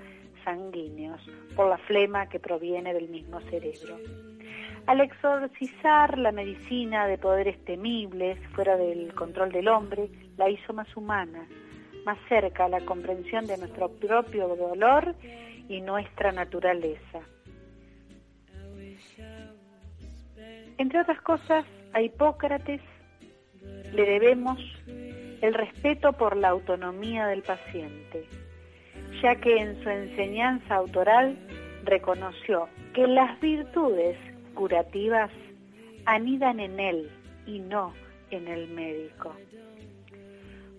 sanguíneos por la flema que proviene del mismo cerebro. Al exorcizar la medicina de poderes temibles fuera del control del hombre, la hizo más humana, más cerca a la comprensión de nuestro propio dolor y nuestra naturaleza. Entre otras cosas, a Hipócrates le debemos el respeto por la autonomía del paciente, ya que en su enseñanza autoral reconoció que las virtudes curativas anidan en él y no en el médico.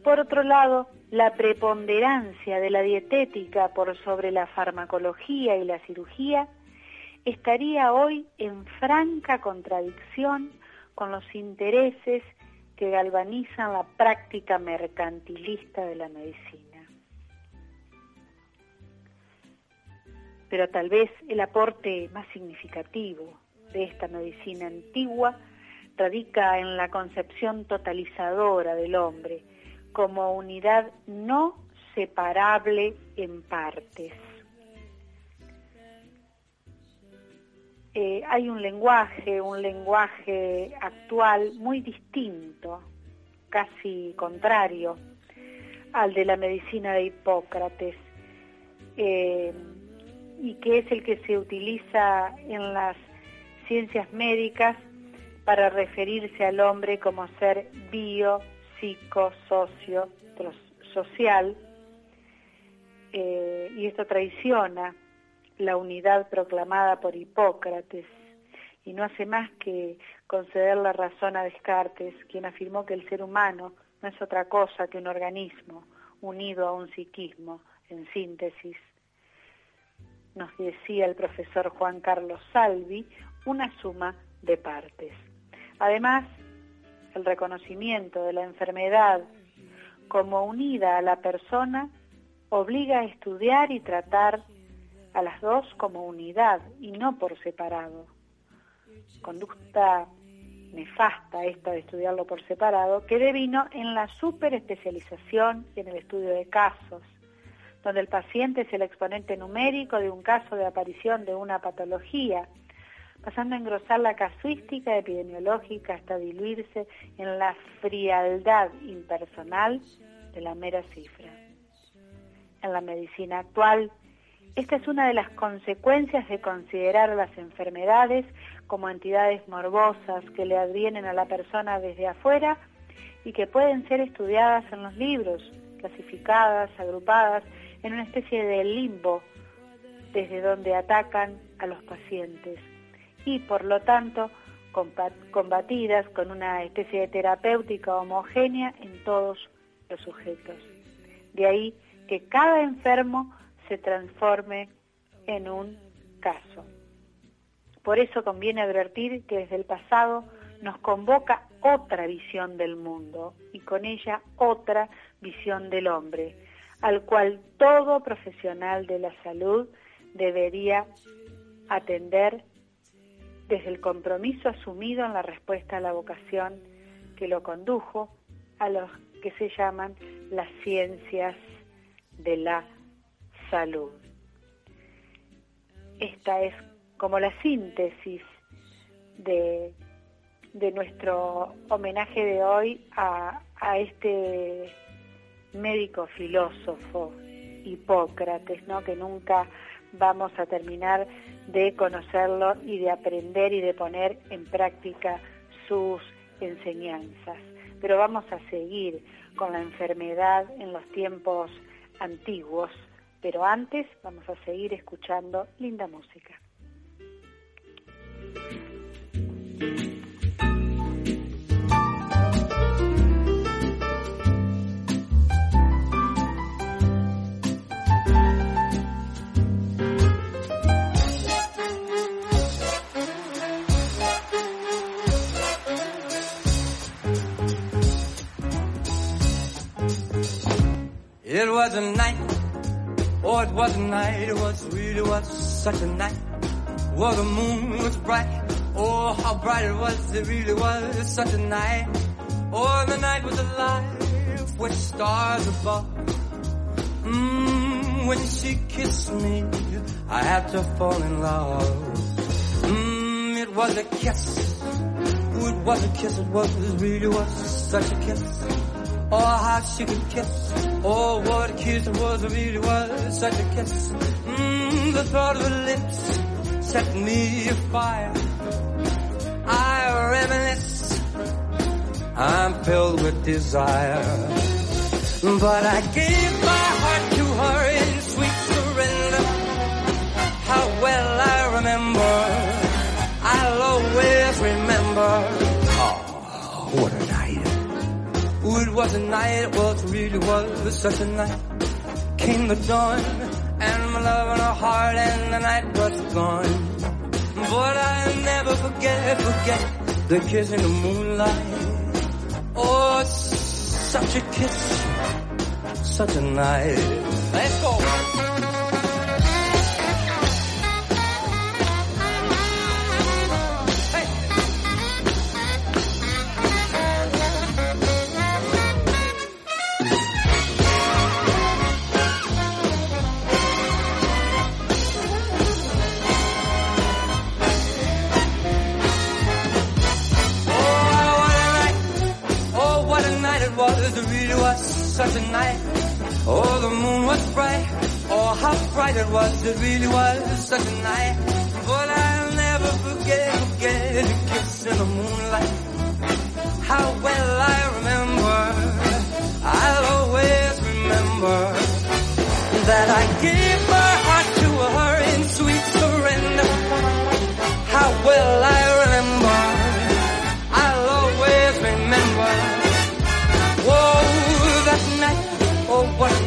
Por otro lado, la preponderancia de la dietética por sobre la farmacología y la cirugía estaría hoy en franca contradicción con los intereses que galvanizan la práctica mercantilista de la medicina. Pero tal vez el aporte más significativo de esta medicina antigua radica en la concepción totalizadora del hombre como unidad no separable en partes. Eh, hay un lenguaje, un lenguaje actual muy distinto, casi contrario al de la medicina de Hipócrates, eh, y que es el que se utiliza en las ciencias médicas para referirse al hombre como ser bio, psico, socio, social, eh, y esto traiciona la unidad proclamada por Hipócrates y no hace más que conceder la razón a Descartes, quien afirmó que el ser humano no es otra cosa que un organismo unido a un psiquismo, en síntesis. Nos decía el profesor Juan Carlos Salvi, una suma de partes. Además, el reconocimiento de la enfermedad como unida a la persona obliga a estudiar y tratar a las dos como unidad y no por separado. Conducta nefasta esta de estudiarlo por separado, que devino en la superespecialización y en el estudio de casos, donde el paciente es el exponente numérico de un caso de aparición de una patología, pasando a engrosar la casuística epidemiológica hasta diluirse en la frialdad impersonal de la mera cifra. En la medicina actual, esta es una de las consecuencias de considerar las enfermedades como entidades morbosas que le advienen a la persona desde afuera y que pueden ser estudiadas en los libros, clasificadas, agrupadas en una especie de limbo desde donde atacan a los pacientes y por lo tanto combatidas con una especie de terapéutica homogénea en todos los sujetos. De ahí que cada enfermo se transforme en un caso. Por eso conviene advertir que desde el pasado nos convoca otra visión del mundo y con ella otra visión del hombre, al cual todo profesional de la salud debería atender desde el compromiso asumido en la respuesta a la vocación que lo condujo a los que se llaman las ciencias de la salud. Esta es como la síntesis de, de nuestro homenaje de hoy a, a este médico filósofo Hipócrates, ¿no? que nunca vamos a terminar de conocerlo y de aprender y de poner en práctica sus enseñanzas. Pero vamos a seguir con la enfermedad en los tiempos antiguos, pero antes vamos a seguir escuchando linda música. It was a night, oh it was a night, it was really was such a night. Well the moon was bright, oh how bright it was, it really was such a night. Oh the night was alive with stars above. Mmm, when she kissed me, I had to fall in love. Mmm, it was a kiss, oh it was a kiss, it was, it really was such a kiss. Oh, how she could kiss. Oh, what a kiss it was, it really was such a kiss. Mmm, the thought of her lips set me afire. I reminisce, I'm filled with desire. But I gave my was a night, it was really was such a night. Came the dawn, and my love in her heart, and the night was gone. But I'll never forget, forget the kiss in the moonlight. Oh, such a kiss, such a night. Let's go. Such a night. Oh, the moon was bright, oh, how bright it was, it really was such a night. But I'll never forget, forget the kiss in the moonlight. How well I remember, I'll always remember that I gave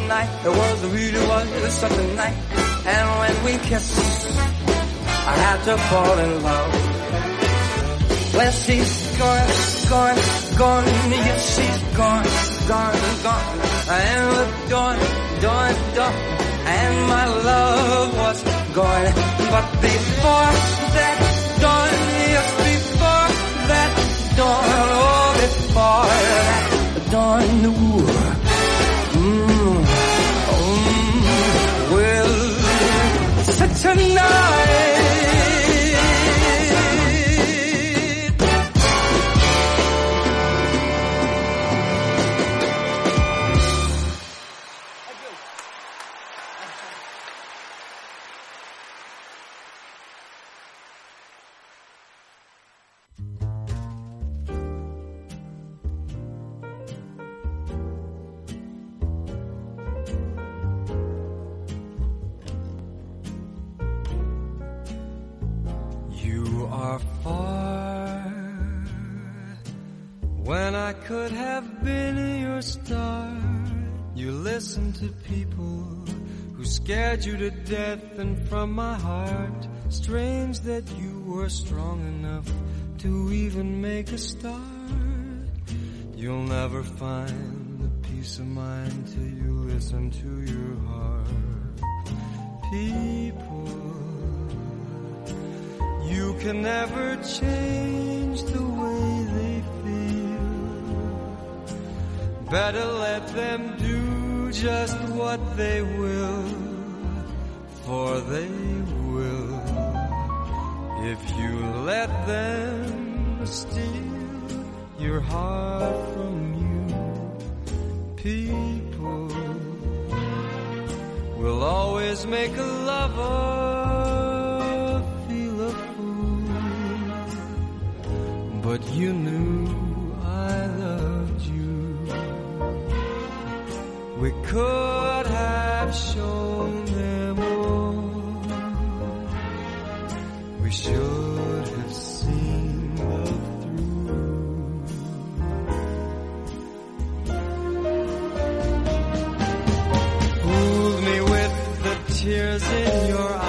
night, it was, it really was such a night. And when we kissed, I had to fall in love. Well, she's gone, gone, gone, yes, she's gone, gone, gone. And the dawn, dawn, dawn, and my love was gone. But before that dawn, yes, before that dawn, oh, before that dawn, tonight. Death, and from my heart, strange that you were strong enough to even make a start. You'll never find the peace of mind till you listen to your heart. People. You can never change the way they feel. Better let them do just what they will, for they will. If you let them steal your heart from you, people will always make a lover feel a fool. But you knew I loved you. We could have shown should have seen love through. Fooled me with the tears in your eyes.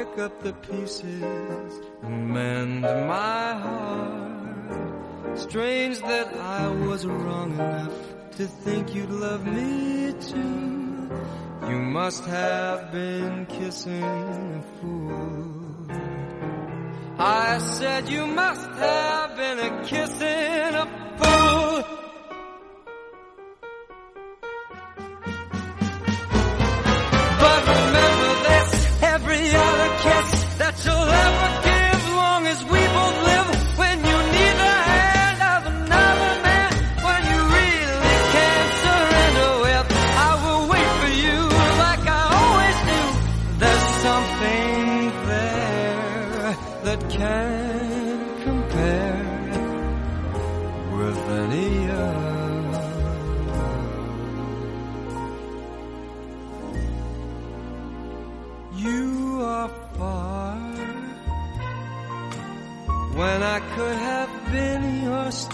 Pick up the pieces and mend my heart. Strange that I was wrong enough to think you'd love me too. You must have been kissing a fool. I said you must have been a kissing a fool.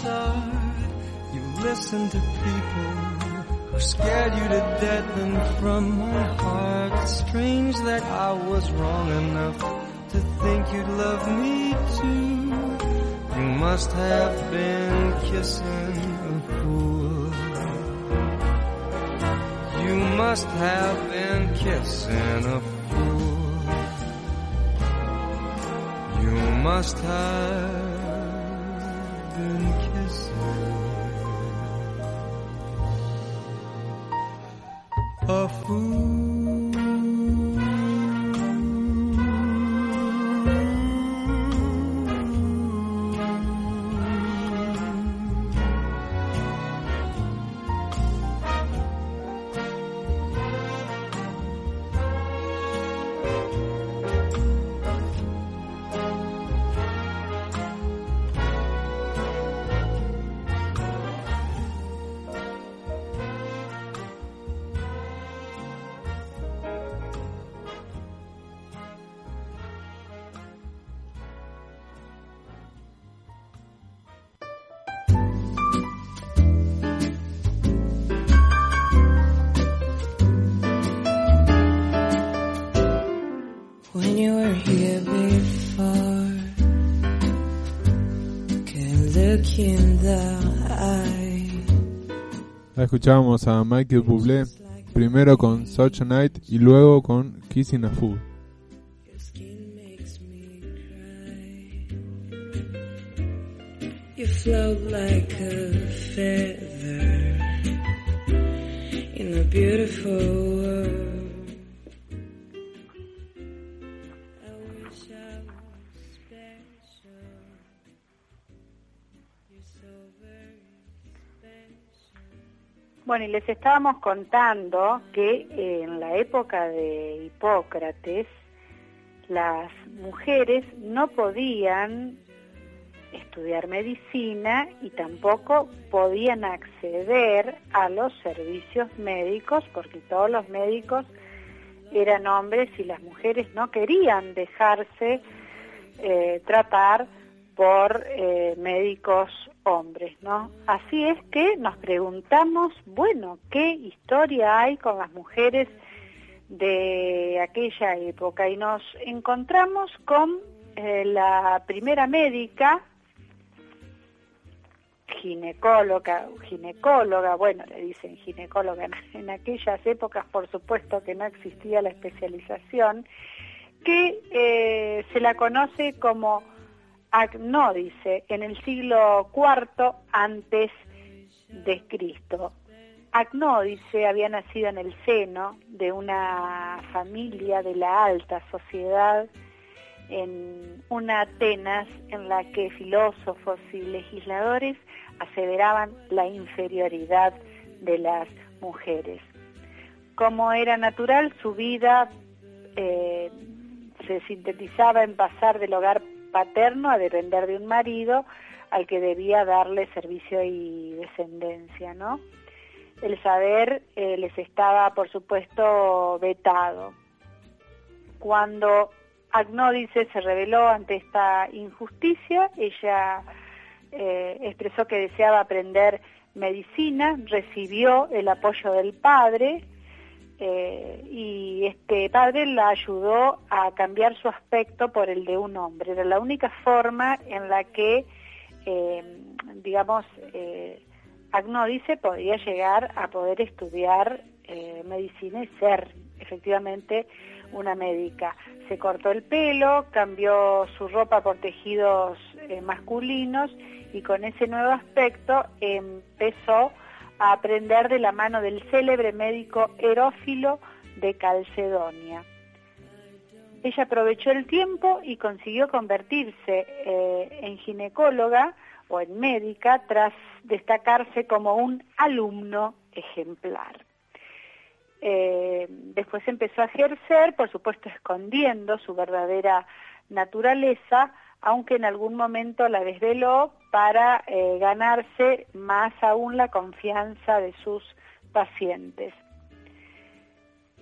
You listen to people who scared you to death, and from my heart, it's strange that I was wrong enough to think you'd love me too. You must have been kissing a fool. You must have been kissing a fool. You must have a look in the eye. La escuchábamos a Michael Bublé primero con Such a Night y luego con Kissing a Fool. You float like a feather in a beautiful world. Bueno, y les estábamos contando que en la época de Hipócrates las mujeres no podían estudiar medicina y tampoco podían acceder a los servicios médicos porque todos los médicos eran hombres y las mujeres no querían dejarse eh, tratar por eh, médicos hombres, ¿no? Así es que nos preguntamos, bueno, ¿qué historia hay con las mujeres de aquella época? Y nos encontramos con eh, la primera médica ginecóloga, ginecóloga, bueno, le dicen ginecóloga, en, aquellas épocas por supuesto que no existía la especialización, que eh, se la conoce como Agnódice en el siglo IV antes de Cristo. Agnódice había nacido en el seno de una familia de la alta sociedad en una Atenas en la que filósofos y legisladores aseveraban la inferioridad de las mujeres. Como era natural, su vida eh, se sintetizaba en pasar del hogar paterno a depender de un marido al que debía darle servicio y descendencia, ¿no? El saber eh, les estaba, por supuesto, vetado. Cuando Agnódice se rebeló ante esta injusticia, ella eh, expresó que deseaba aprender medicina, recibió el apoyo del padre eh, y este padre la ayudó a cambiar su aspecto por el de un hombre. Era la única forma en la que, eh, digamos, eh, Agnódice podía llegar a poder estudiar eh, medicina y ser efectivamente una médica. Se cortó el pelo, cambió su ropa por tejidos masculinos y con ese nuevo aspecto empezó a aprender de la mano del célebre médico Herófilo de Calcedonia. Ella aprovechó el tiempo y consiguió convertirse eh, en ginecóloga o en médica tras destacarse como un alumno ejemplar. Eh, después empezó a ejercer, por supuesto escondiendo su verdadera naturaleza, aunque en algún momento la desveló para eh, ganarse más aún la confianza de sus pacientes.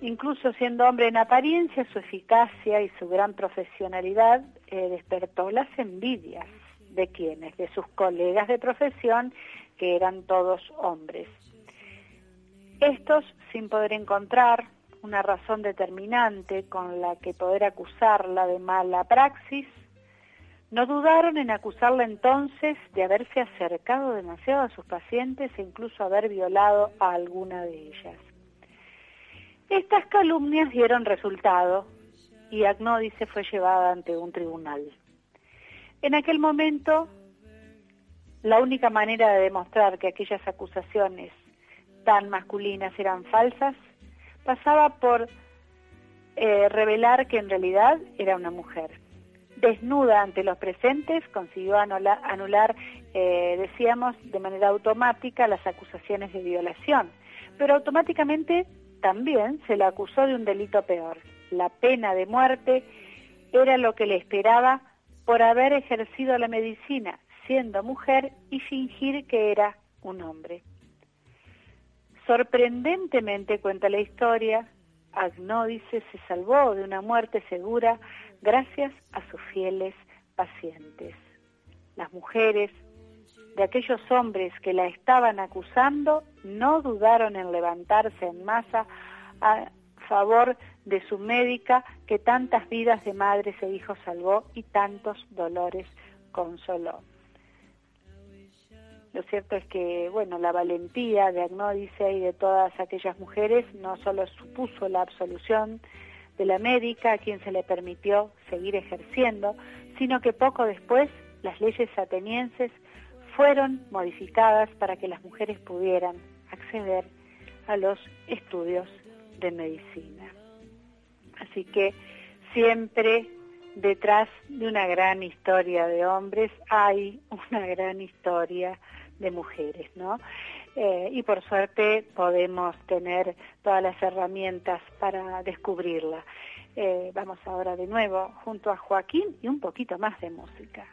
Incluso siendo hombre en apariencia, su eficacia y su gran profesionalidad eh, despertó las envidias de quienes, de sus colegas de profesión, que eran todos hombres. Estos, sin poder encontrar una razón determinante con la que poder acusarla de mala praxis, no dudaron en acusarla entonces de haberse acercado demasiado a sus pacientes e incluso haber violado a alguna de ellas. Estas calumnias dieron resultado y Agnódice fue llevada ante un tribunal. En aquel momento, la única manera de demostrar que aquellas acusaciones tan masculinas eran falsas pasaba por eh, revelar que en realidad era una mujer. Desnuda ante los presentes, consiguió anular, eh, decíamos, de manera automática las acusaciones de violación, pero automáticamente también se la acusó de un delito peor. La pena de muerte era lo que le esperaba por haber ejercido la medicina siendo mujer y fingir que era un hombre. Sorprendentemente cuenta la historia, Agnódice se salvó de una muerte segura gracias a sus fieles pacientes. Las mujeres de aquellos hombres que la estaban acusando no dudaron en levantarse en masa a favor de su médica que tantas vidas de madres e hijos salvó y tantos dolores consoló. Lo cierto es que, bueno, la valentía de Agnódice y de todas aquellas mujeres no solo supuso la absolución de la médica a quien se le permitió seguir ejerciendo, sino que poco después las leyes atenienses fueron modificadas para que las mujeres pudieran acceder a los estudios de medicina. Así que siempre detrás de una gran historia de hombres hay una gran historia de mujeres, ¿no? Eh, y por suerte podemos tener todas las herramientas para descubrirla. Eh, vamos ahora de nuevo junto a Joaquín y un poquito más de música.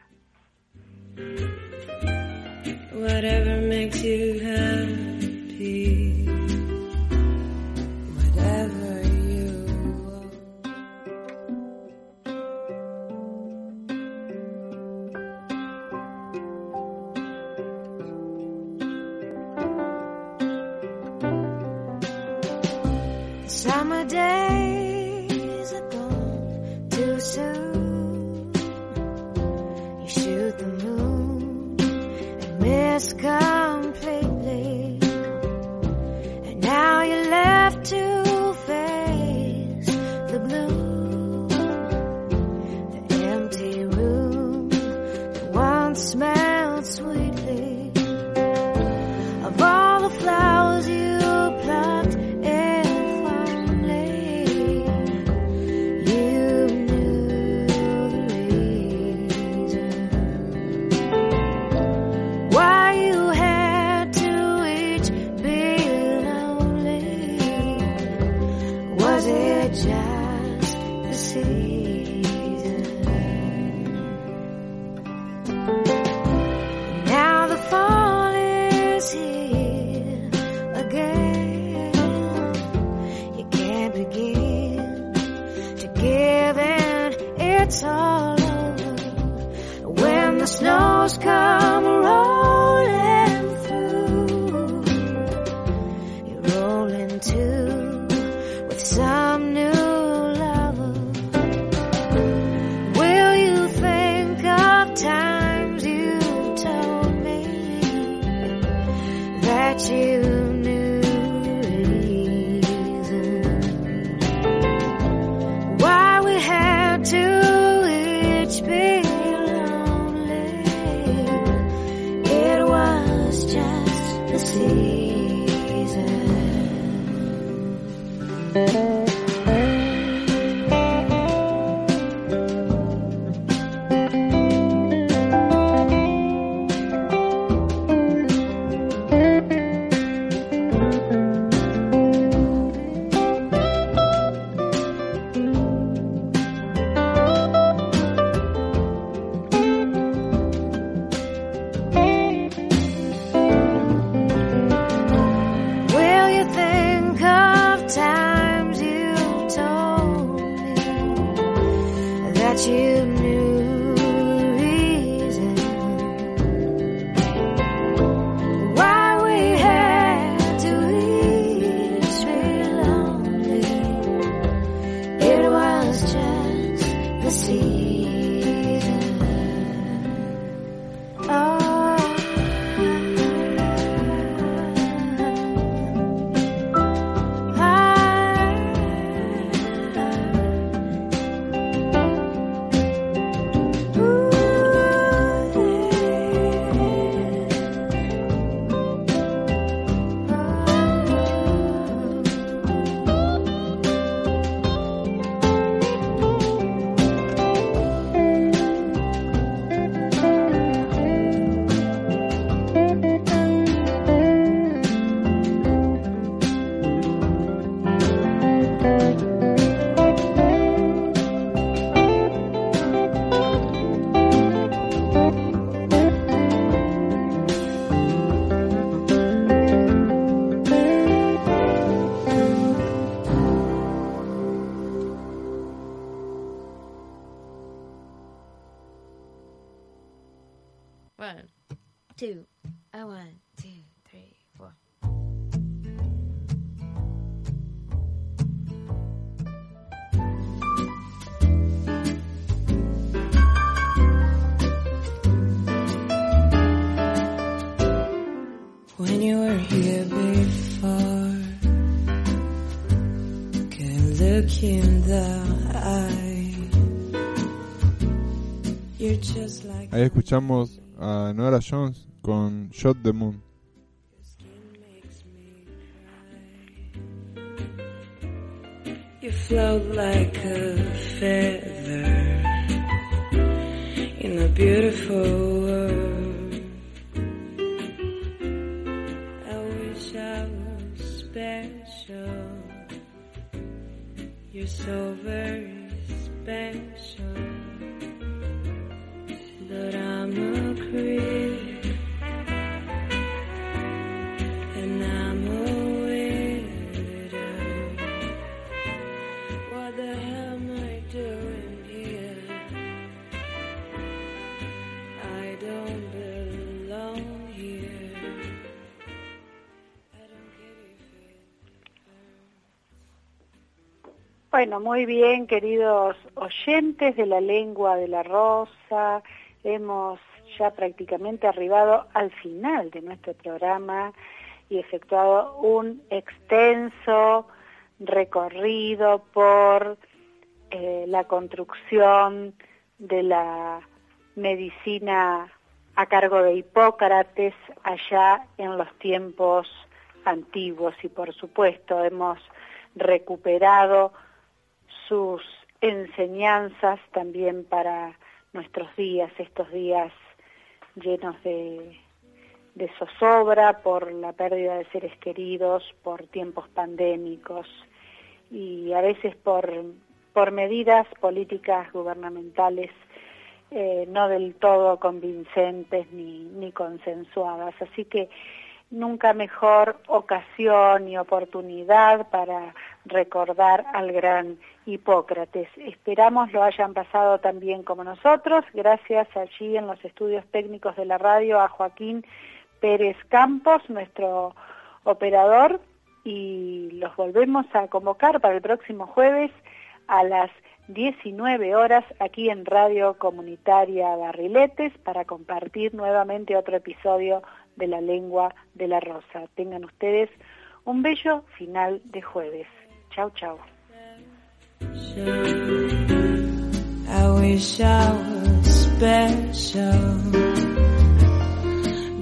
That you Ahí escuchamos a Nora Jones con Shot the Moon. You float like a feather in a beautiful world. I wish I was special. You're so very special. What the doing here? I don't here. Bueno, muy bien, queridos oyentes de la lengua de la rosa. Hemos ya prácticamente arribado al final de nuestro programa y efectuado un extenso recorrido por eh, la construcción de la medicina a cargo de Hipócrates allá en los tiempos antiguos. Y por supuesto hemos recuperado sus enseñanzas también para nuestros días, estos días llenos de, zozobra por la pérdida de seres queridos, por tiempos pandémicos y a veces por, por medidas políticas gubernamentales eh, no del todo convincentes ni, ni consensuadas. Así que nunca mejor ocasión y oportunidad para recordar al gran Hipócrates. Esperamos lo hayan pasado también como nosotros. Gracias allí en los estudios técnicos de la radio a Joaquín Pérez Campos, nuestro operador, y los volvemos a convocar para el próximo jueves a las 19 horas aquí en Radio Comunitaria Barriletes para compartir nuevamente otro episodio de La Lengua de la Rosa. Tengan ustedes un bello final de jueves. Chau, chau. I wish I was special,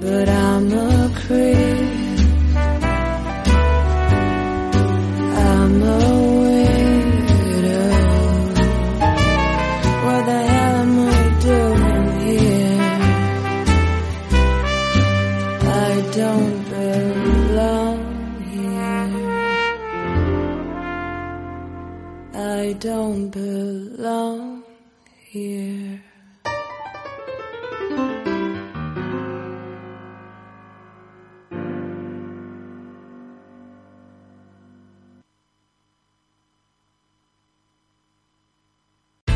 but I'm a creep. I'm a don't belong here.